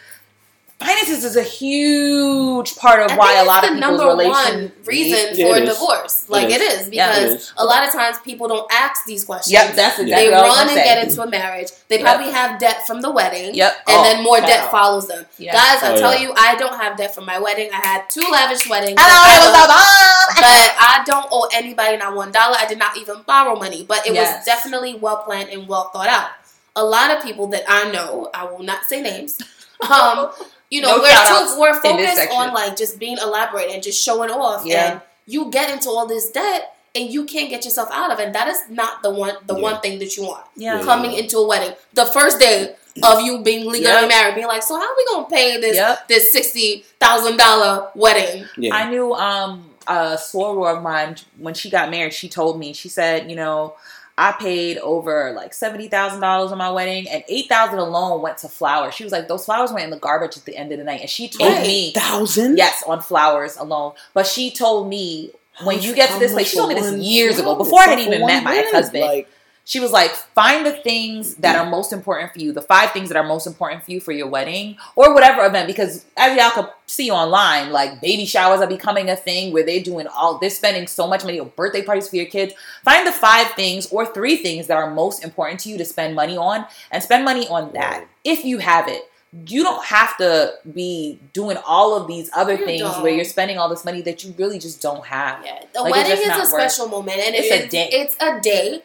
finances is a huge part of I why a lot it's of people's number relation one reason Yeah, for it is. divorce. Like It it is. is Yeah, because it is. a lot of times people don't ask these questions. Yep, that's exactly they what I was run and say. get into a marriage. They Yep. probably have debt from the wedding. Yep. And Oh, then more shout debt follows them. Yeah. Guys, I Oh, tell yeah. you, I don't have debt from my wedding. I had two lavish weddings. Hello, that I was love, a bomb. but I don't owe anybody not one dollar. I did not even borrow money, but it Yes. was definitely well planned and well thought out. A lot of people that I know, I will not say names, um, you know, No we're too, we're focused on like just being elaborate and just showing off, Yeah. and you get into all this debt and you can't get yourself out of it. And that is not the one the Yeah. one thing that you want Yeah. Yeah. coming into a wedding. The first day of you being legally Yep. married, being like, so how are we gonna pay this Yep. this sixty thousand dollar wedding? Yeah. I knew um a soror of mine when she got married. She told me she said, you know, I paid over like seventy thousand dollars on my wedding, and eight thousand alone went to flowers. She was like, those flowers went in the garbage at the end of the night, and she told Right. me, thousand. yes, on flowers alone. But she told me when you get to this place, she told me this years ago, before I had even met my ex husband. Like, She was like, find the things that are most important for you, the five things that are most important for you for your wedding or whatever event. Because as y'all could see online, like baby showers are becoming a thing where they're doing all, they're spending so much money on birthday parties for your kids. Find the five things or three things that are most important to you to spend money on and spend money on that if you have it. You don't have to be doing all of these other You things don't. where you're spending all this money that you really just don't have. Yeah, the Like, wedding is a worth- special moment, and It's it's a day. It's a day,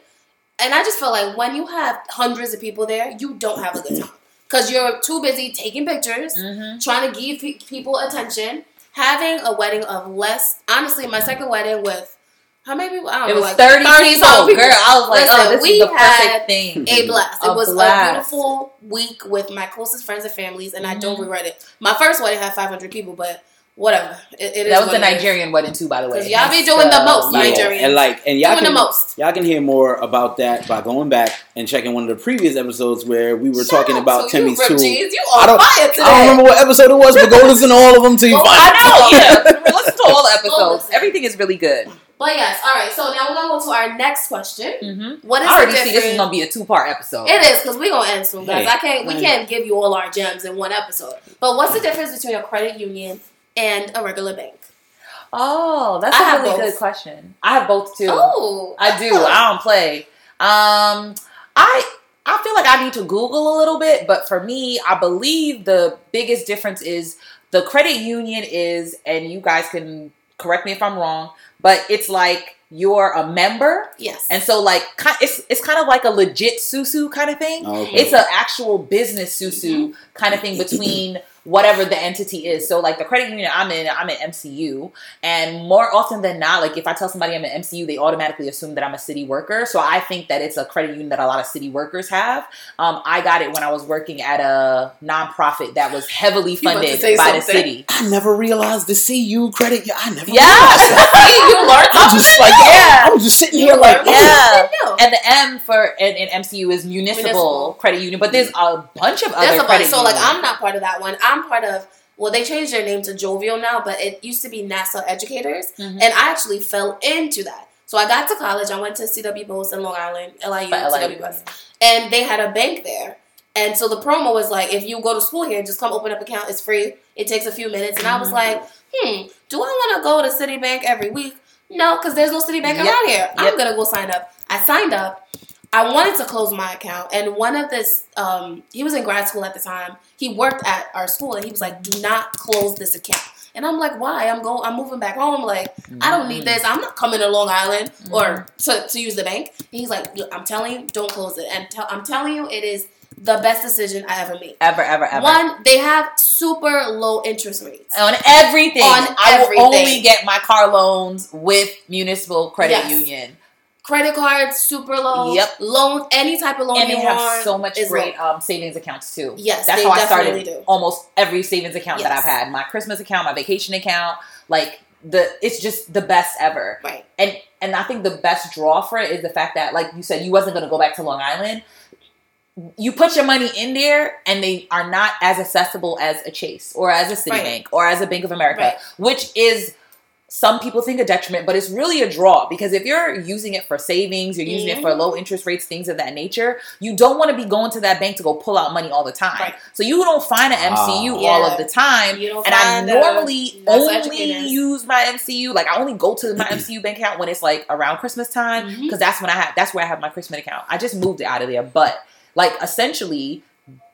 and I just feel like when you have hundreds of people there, you don't have a good time because you're too busy taking pictures, Mm-hmm. trying to give pe- people attention. Having a wedding of less, honestly, my second wedding with how many people? I don't It know, was like 30, 30 people. people. Girl, I was like, Listen, oh, this we is the perfect had thing. A blast. It A was a beautiful week with my closest friends and families, and I don't Mhm. regret it. My first wedding had 500 people, but whatever. It, it is That was the it is. Nigerian wedding too, by the way. y'all be doing the most, yeah. Nigerians. And like, and y'all Doing can, the most. y'all can hear more about that by going back and checking one of the previous episodes where we were Shout talking about to Timmy's Rip tool. Cheese. You I don't- fire today. I don't remember what episode it was, but go listen to all of them till you Well, find. I know, yeah. Listen to all the episodes. listen. Everything is really good. But yes, all right. So now we're gonna go to our next question. Mm-hmm. What is I already see this is gonna be a two part episode. It is because we're gonna end soon, guys. Hey, I can't. We man. can't give you all our gems in one episode. But what's the difference between a credit union and a regular bank? Oh, that's I a really both. good question. I have both too. Oh, I do. I don't play. Um, I I feel like I need to Google a little bit, but for me, I believe the biggest difference is the credit union is, and you guys can correct me if I'm wrong, but it's like you're a member, yes. and so like it's it's kind of like a legit susu kind of thing. Oh, okay. It's an actual business susu kind of thing between whatever the entity is. So like the credit union I'm in, I'm in MCU, and more often than not, like if I tell somebody I'm an MCU, they automatically assume that I'm a city worker. So I think that it's a credit union that a lot of city workers have. Um, I got it when I was working at a nonprofit that was heavily You about to funded say by the city. I never realized the CU credit. I never. Yeah, realized that. You learned I'm just like, Yeah. I was just sitting here like, Yeah. didn't. And the M for in, in MCU is municipal, Municipal. credit union, but there's a bunch of That's other a bunch. credit So like, unions. I'm not part of that one. I'm part of. Well, they changed their name to Jovia now, but it used to be Nassau Educators, Mhm. and I actually fell into that. So I got to college. I went to CW Post in Long Island, LIU, But CW Post, and they had a bank there. And so the promo was like, if you go to school here, just come open up account. It's free. It takes a few minutes. And I was Mhm. like, hmm, do I want to go to Citibank every week? No, because there's no Citibank Yep. around here. I'm gonna go sign up. I signed up. I wanted to close my account, and one of this, um, he was in grad school at the time. He worked at our school, and he was like, "Do not close this account." And I'm like, "Why? I'm going. I'm moving back home. Like, I don't need this. I'm not coming to Long Island or to, to use the bank." And he's like, "I'm telling you, don't close it." And tell I'm telling you, it is the best decision I ever made. ever, ever, ever. One, they have super low interest rates. on everything. On I will only get my car loans with municipal credit Yes. union, Credit cards, super low. Yep. Loan, any type of loan and you they have want so much great um, savings accounts too. Yes, that's how I started do. almost every savings account that I've had. My Christmas account, my vacation account, like the it's just the best ever. Right. And and I think the best draw for it is the fact that, like you said, you wasn't going to go back to Long Island. You put your money in there, and they are not as accessible as a Chase or as a Citibank or as a Bank of America, Right. which is some people think a detriment, but it's really a draw because if you're using it for savings, you're using it for Mm-hmm. low interest rates, things of that nature, you don't want to be going to that bank to go pull out money all the time. Right. So you don't find an MCU Ah. all Yeah. of the time. And I uh, normally only use my MCU. Like I only go to my MCU bank account when it's like around Christmas time because that's when I have that's where I have my Christmas account. I just moved it out of there, but like essentially,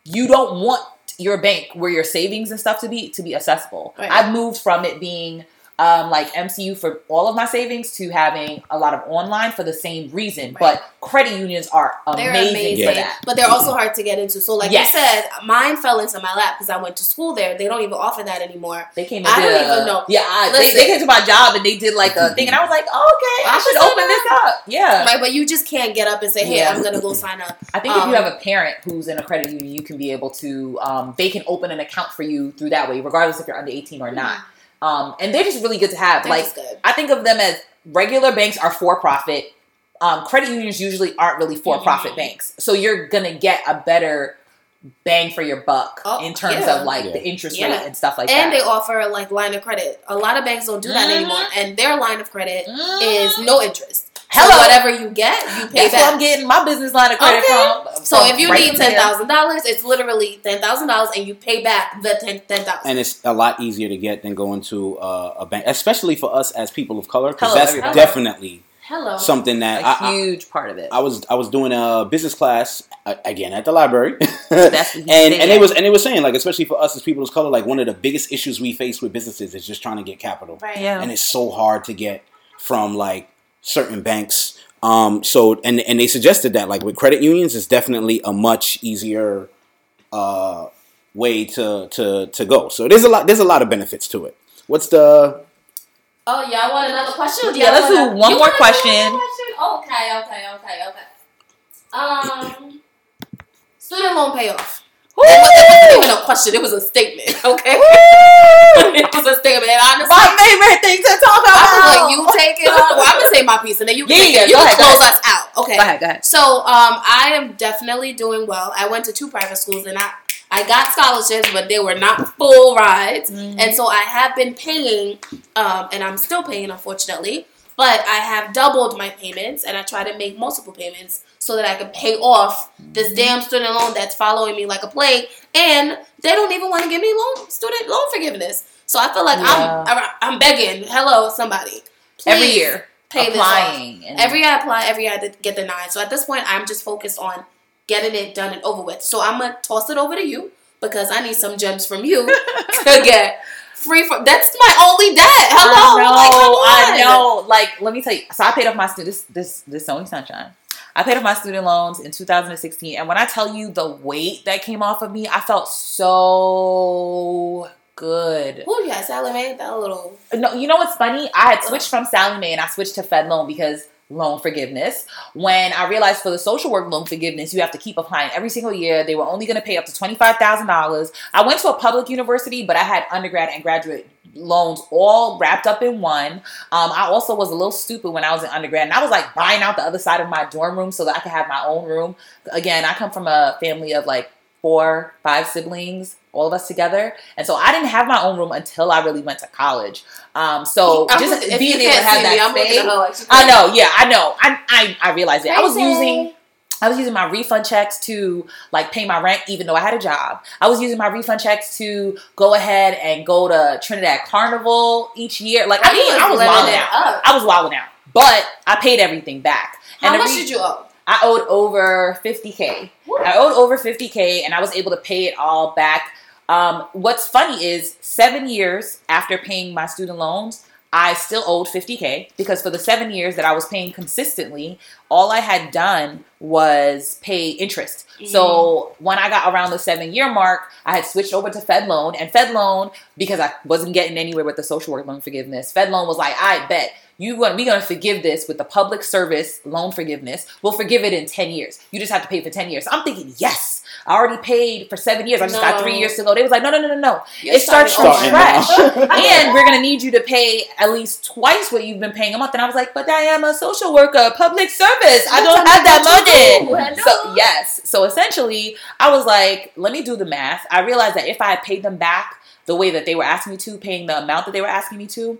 you don't want your bank where your savings and stuff to be to be accessible. Right. I've moved from it being um, like MCU for all of my savings to having a lot of online for the same reason. Right. But credit unions are They're amazing, amazing, for that. but they're also hard to get into. So, like Yes. you said, mine fell into my lap because I went to school there. They don't even offer that anymore. They came. And I don't a- even know. Yeah, I, they, Listen. they came to my job and they did like a thing, and I was like, oh, okay, I I should should open sign this up. Yeah, Right, but you just can't get up and say, "Hey, Yeah. I'm gonna go sign up." I think if Um, you have a parent who's in a credit union, you can be able to. Um, they can open an account for you through that way, regardless if you're under 18 or not. Um, and they're just really good to have. They're like good. I think of them as regular banks are for profit. Um, credit unions usually aren't really for profit Mhm. banks, so you're gonna get a better bang for your buck Oh, in terms yeah. of like Yeah. the interest Yeah. rate and stuff like and that. And they offer like line of credit. A lot of banks don't do that Mhm. anymore, and their line of credit Mm. is no interest. Hello. So whatever you get, you pay That's where I'm getting my business line of credit Okay. from. So from if you right need from ten there. thousand dollars, it's literally ten thousand dollars, and you pay back the ten ten thousand. and it's a lot easier to get than going to uh, a bank, especially for us as people of color, because that's everybody. definitely Hello. something that a I, I, huge part of it. I was I was doing a business class uh, again at the library, That's and said. and it was and it was saying like especially for us as people of color, like one of the biggest issues we face with businesses is just trying to get capital, right. yeah. and it's so hard to get from like certain banks. Um, so and and they suggested that like with credit unions, it's definitely a much easier uh way to to to go. So there's a lot there's a lot of benefits to it. What's the Oh, y'all want another question? Yeah, let's wanna- do one more question. one more question? Okay, okay, okay, okay. Um, student loan payoff. It wasn't even a question. It was a statement. Okay, it was a statement. And honestly, My favorite thing to talk about. I was like, you take it. Well, I'm gonna say my piece, and then you can, Yeah, take yeah, it. you can ahead, close us out. Okay. Go ahead, go ahead. So, um, I am definitely doing well. I went to two private schools, and I I got scholarships, but they were not full rides. Mm-hmm. And so I have been paying, um, and I'm still paying, unfortunately. But I have doubled my payments, and I try to make multiple payments so that I can pay off this damn student loan that's following me like a plague. And they don't even want to give me loan student loan forgiveness. So I feel like Yeah. I'm I'm begging. Hello, somebody. Every year, pay this off. applying. Every year I apply, every year I get denied. So at this point, I'm just focused on getting it done and over with. So I'm gonna toss it over to you because I need some gems from you to get free from. That's my only debt. Hello, I know, like, I know. Like, let me tell you. So I paid off my student. This this this Sonia Sunshine. I paid off my student loans in 2016, and when I tell you the weight that came off of me, I felt so good. Oh yeah, Sallie Mae, that little. No, you know what's funny? I had switched from Sallie Mae and I switched to Fed Loan because loan forgiveness. When I realized for the social work loan forgiveness, you have to keep applying every single year. They were only going to pay up to $25,000. I went to a public university, but I had undergrad and graduate loans all wrapped up in one. Um, I also was a little stupid when I was in undergrad and I was like buying out the other side of my dorm room so that I could have my own room. Again, I come from a family of like four, five siblings, all of us together. And so I didn't have my own room until I really went to college. Um, so I'm just being able to have me, that I'm space. like I know, yeah, I know. I I, I realized it. I was using I was using my refund checks to like pay my rent, even though I had a job. I was using my refund checks to go ahead and go to Trinidad Carnival each year. Like I mean, I was wilding out. up. I was wilding out, but I paid everything back. How the much re- did you owe? I owed over 50k. Woo. I owed over 50k, and I was able to pay it all back. Um, what's funny is seven years after paying my student loans, I still owed 50k because for the seven years that I was paying consistently, all I had done was pay interest. So mm-hmm. when I got around the seven year mark, I had switched over to Fed Loan, and Fed Loan because I wasn't getting anywhere with the social work loan forgiveness. Fed Loan was like, I bet you gonna we gonna forgive this with the public service loan forgiveness. We'll forgive it in ten years. You just have to pay for ten years. I'm thinking, yes, I already paid for seven years. I just got three years to go. They was like, no, no, no, no, no. You're it starts from scratch, and we're gonna need you to pay at least twice what you've been paying a month. And I was like, but I am a social worker, public service. I don't have that money. So yes. So essentially, I was like, let me do the math. I realized that if I had paid them back the way that they were asking me to, paying the amount that they were asking me to,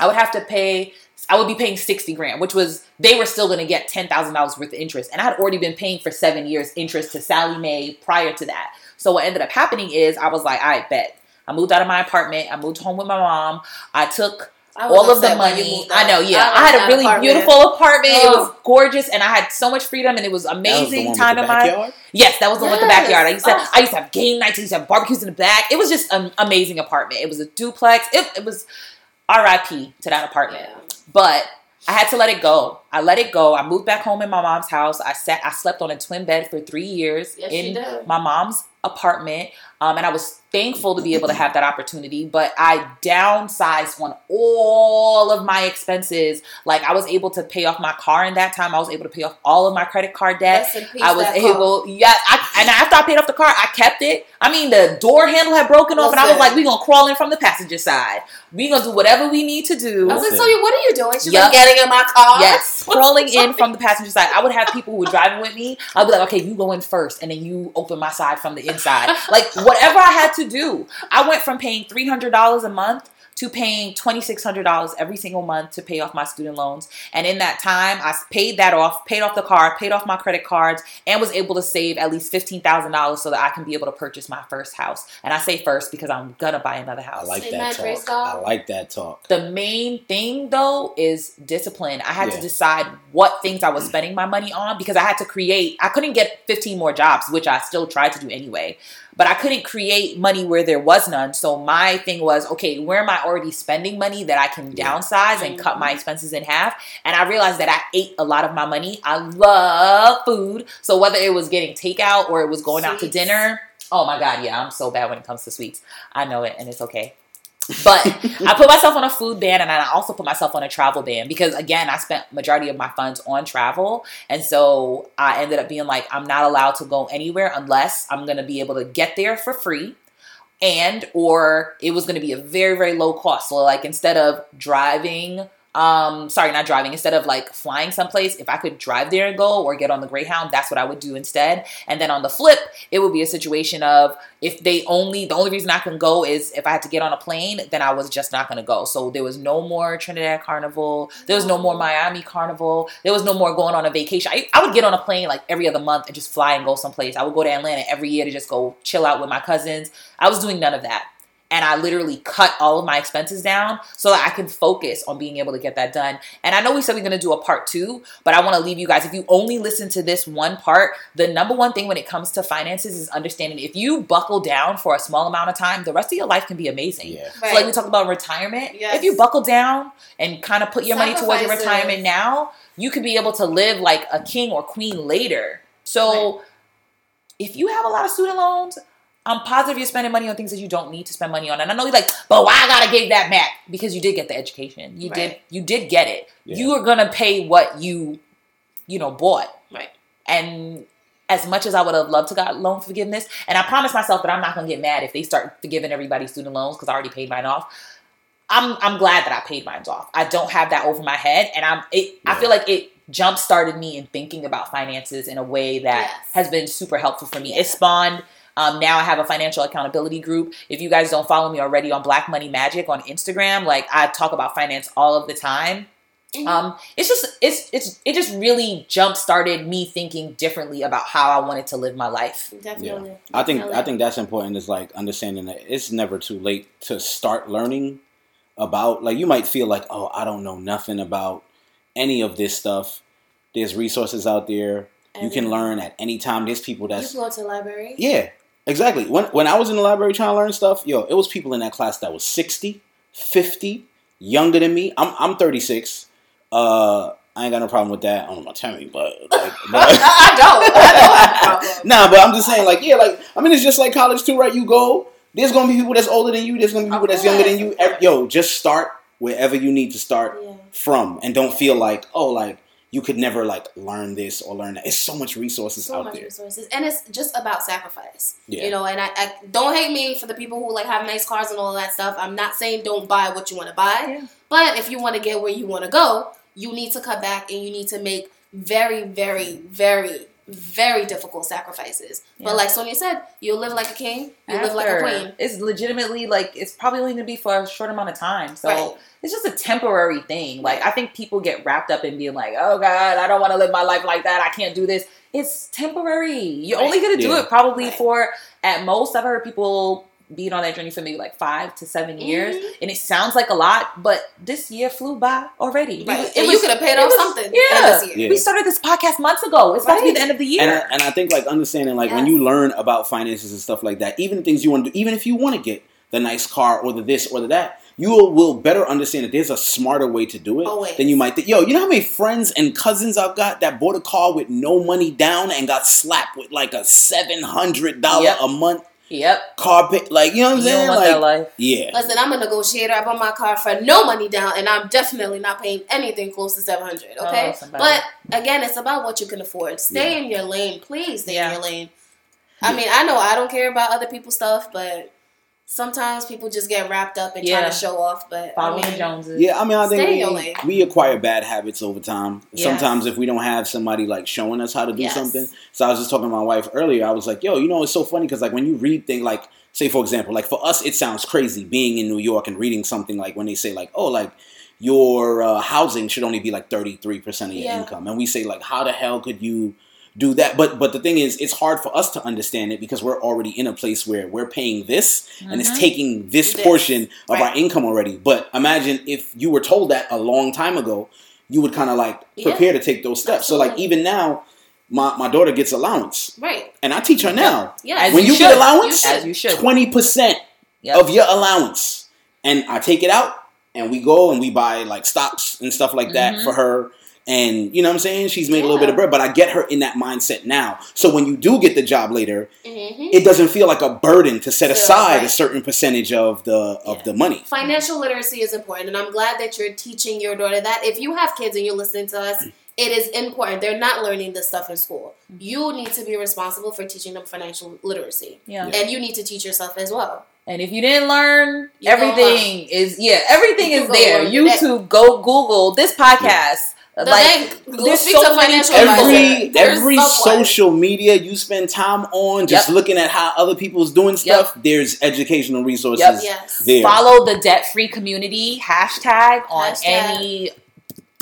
I would have to pay. I would be paying sixty grand, which was they were still going to get ten thousand dollars worth of interest, and I had already been paying for seven years interest to Sallie Mae prior to that. So what ended up happening is I was like, I bet. I moved out of my apartment. I moved home with my mom. I took I all of the upset when you money. I know, yeah. love I, had a really apartment. beautiful apartment. It was Oh. gorgeous, and I had so much freedom, and it was That was the amazing one with time the in my backyard? Yes, that was the one with the backyard. I used to Oh. I used to have game nights. I used to have barbecues in the back. It was just an amazing apartment. It was a duplex. It, it was R.I.P. to that apartment. Yeah. But I had to let it go. I let it go. I moved back home in my mom's house. I sat. I slept on a twin bed for three years Yes, in my mom's apartment, um, and I was thankful to be able to have that opportunity. But I downsized on all of my expenses. Like I was able to pay off my car in that time. I was able to pay off all of my credit card debt. Rest peace, I was that car. able, yeah. I, and after I paid off the car, I kept it. I mean, the door handle had broken off, and I was Listen. like, "We gonna crawl in from the passenger side. We gonna do whatever we need to do." I was like, so what are you doing? She's Yup. like, getting in my car. Yes, crawling in from the passenger side. I would have people who were driving with me. I'd be like, okay, you go in first, and then you open my side from the inside. Like whatever I had to do. I went from paying three hundred dollars a month to paying twenty six hundred dollars every single month to pay off my student loans. And in that time, I paid that off, paid off the car, paid off my credit cards, and was able to save at least fifteen thousand dollars so that I can be able to purchase my first house. And I say first because I'm gonna buy another house. I like Amen, that talk. I like that talk. The main thing though is discipline. I had Yeah. to decide what things I was spending my money on because I had to create. I couldn't get 15 more jobs, which I still tried to do anyway. But I couldn't create money where there was none. So my thing was, okay, where am I already spending money that I can downsize and cut my mm-hmm. expenses in half? And I realized that I ate a lot of my money. I love food. So whether it was getting takeout or it was going out to dinner, oh my god, yeah, I'm so bad when it comes to sweets. I know it and it's okay. But I put myself on a food ban and I also put myself on a travel ban because again, I spent majority of my funds on travel. And so I ended up being like, I'm not allowed to go anywhere unless I'm gonna be able to get there for free. And or it was gonna be a very, very low cost. So like instead of driving um sorry not driving. Instead of like flying someplace if i could drive there and go or get on the greyhound that's what i would do instead. And then on the flip it would be a situation of if they only the only reason i can go is if i had to get on a plane then i was just not going to go. So there was no more trinidad carnival. There was no more miami carnival. There was no more going on a vacation. I, I would get on a plane like every other month and just fly and go someplace. I would go to atlanta every year to just go chill out with my cousins. I was doing none of that and I literally cut all of my expenses down so that I can focus on being able to get that done. And I know we said we're gonna do a part two, but I wanna leave you guys, if you only listen to this one part, the number one thing when it comes to finances is understanding if you buckle down for a small amount of time, the rest of your life can be amazing. Yeah. So like we talked about retirement, Yes. if you buckle down and kind of put your money towards your retirement now, you could be able to live like a king or queen later. So if you have a lot of student loans, I'm positive you're spending money on things that you don't need to spend money on. And I know you're like, but why I gotta give that back? Because you did get the education. You did you did get it. Yeah. You are gonna pay what you, you know, bought. Right. And as much as I would have loved to got loan forgiveness, and I promised myself that I'm not gonna get mad if they start forgiving everybody student loans because I already paid mine off. I'm I'm glad that I paid mine off. I don't have that over my head, and I'm it. I feel like it jump started me in thinking about finances in a way that Yes. has been super helpful for me. Yeah. It spawned. Um, now I have a financial accountability group. If you guys don't follow me already on Black Money Magic on Instagram, like I talk about finance all of the time. Mhm. Um, it's just it's it's it just really jump started me thinking differently about how I wanted to live my life. Definitely. I think Definitely. I think that's important is like understanding that it's never too late to start learning about like you might feel like oh I don't know nothing about any of this stuff. There's resources out there. You can learn at any time. There's people You can go to the library. yeah, exactly. When when I was in the library trying to learn stuff, yo, it was people in that class that was 60, 50, younger than me. I'm I'm 36. Uh I ain't got no problem with that. I don't know about Tammy, but like, but I don't. I don't have a problem. nah, but I'm just saying, like, yeah, like, I mean, it's just like college too, right? You go, there's gonna be people that's older than you, there's gonna be people Of that's younger than you. of course. Ev- Yo, just start wherever you need to start Yeah. from, and don't feel like, oh, like you could never like learn this or learn that. It's so much resources out there. so out much there. resources and it's just about sacrifice Yeah. you know and I, I don't hate me for the people who like have nice cars and all that stuff i'm not saying don't buy what you want to buy Yeah. but if you want to get where you want to go you need to cut back and you need to make very very very very difficult sacrifices. Yeah. But like Sonia said, you'll live like a king, you live like a queen. It's legitimately like it's probably only gonna be for a short amount of time. So Right. it's just a temporary thing. Like I think people get wrapped up in being like, oh God, I don't want to live my life like that. I can't do this. It's temporary. You're only gonna do Yeah. it probably Right. for at most. I've heard people being on that journey for maybe like five to 7 years, Mhm. and it sounds like a lot, but this year flew by already. Right. It and was- you could have paid off was- something yeah. this year. Yeah. We started this podcast months ago. It's about to be the end of the year. And I, and I think like understanding like when you learn about finances and stuff like that, even things you want to do, even if you want to get the nice car or the this or the that, you will, will better understand that there's a smarter way to do it Always. than you might think. Yo, you know how many friends and cousins I've got that bought a car with no money down and got slapped with like a seven hundred dollar Yep. a month yep. car pay? Like you know what I'm You saying? don't want Like that life. yeah, Listen, I'm a negotiator. I bought my car for no money down, and I'm definitely not paying anything close to seven hundred. Oh, okay, Oh, but again, it's about what you can afford. Stay in your lane, please. Stay Yeah. in your lane. I mean, I know I don't care about other people's stuff, but sometimes people just get wrapped up and Yeah. trying to show off. But I Following mean, the Joneses. Yeah, I mean, I Stay in your think we, we acquire bad habits over time. Yes. Sometimes if we don't have somebody like showing us how to do Yes. something. So I was just talking to my wife earlier. I was like, yo, you know, it's so funny because like when you read things like, say for example, like for us, it sounds crazy being in New York and reading something like when they say like, oh, like your uh, housing should only be like thirty three percent of your Yeah. income, and we say like, how the hell could you? Do that but but the thing is it's hard for us to understand it because we're already in a place where we're paying this and it's Mhm. taking this This. portion of our income already but imagine if you were told that a long time ago you would kind of like Yeah. prepare to take those steps so like even now my, my daughter gets allowance right? and i teach her now Yeah, As when you you, get allowance You As you should. 20% Yep. of your allowance and i take it out and we go and we buy like stocks and stuff like that Mhm. for her and you know what i'm saying she's made a little bit of bread but i get her in that mindset now so when you do get the job later hmm it doesn't feel like a burden to set Feel aside a certain percentage of the of Yeah. the money Financial literacy is important, and I'm glad that you're teaching your daughter that. If you have kids and you're listening to us, it is important. They're not learning this stuff in school. You need to be responsible for teaching them financial literacy, Yeah. and you need to teach yourself as well. And if you didn't learn, You everything is yeah, everything You is there. YouTube, go Google this podcast. The like bank, go there's so to many financial people. advisor. every every someone. social media you spend time on just Yep. looking at how other people's doing stuff there's educational resources Yep. Yes. there follow the debt free community hashtag on Hashtag. any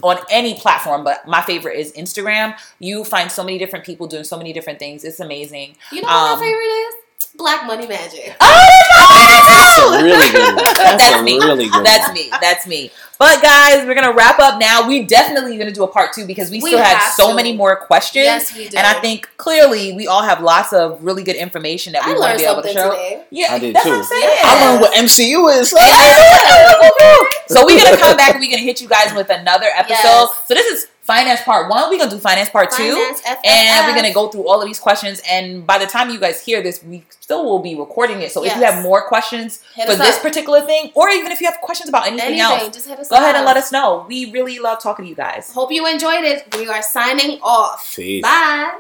on any platform but my favorite is instagram you find so many different people doing so many different things it's amazing You know what Um, my favorite is? Black Money Magic. Oh, that's oh a really good one. That's, That's a me. really good that's one. me that's me but guys we're gonna wrap up now we definitely gonna do a part two because we, We still had have so to. many more questions Yes, we do. and i think clearly we all have lots of really good information that we want to be able to something show today. yeah I did that's too. what i'm saying Yeah. I learned what MCU is. so we're gonna come back and we're gonna hit you guys with another episode. Yes. So this is finance part one. We're gonna do finance part two. Finance, FFF. And we're gonna go through all of these questions. And by the time you guys hear this, we still will be recording it. So if you have more questions Hit for us this up. particular thing, or even if you have questions about anything, Anything, else, just hit us go ahead and let us know. We really love talking to you guys. Hope you enjoyed it. We are signing off. Peace. Bye.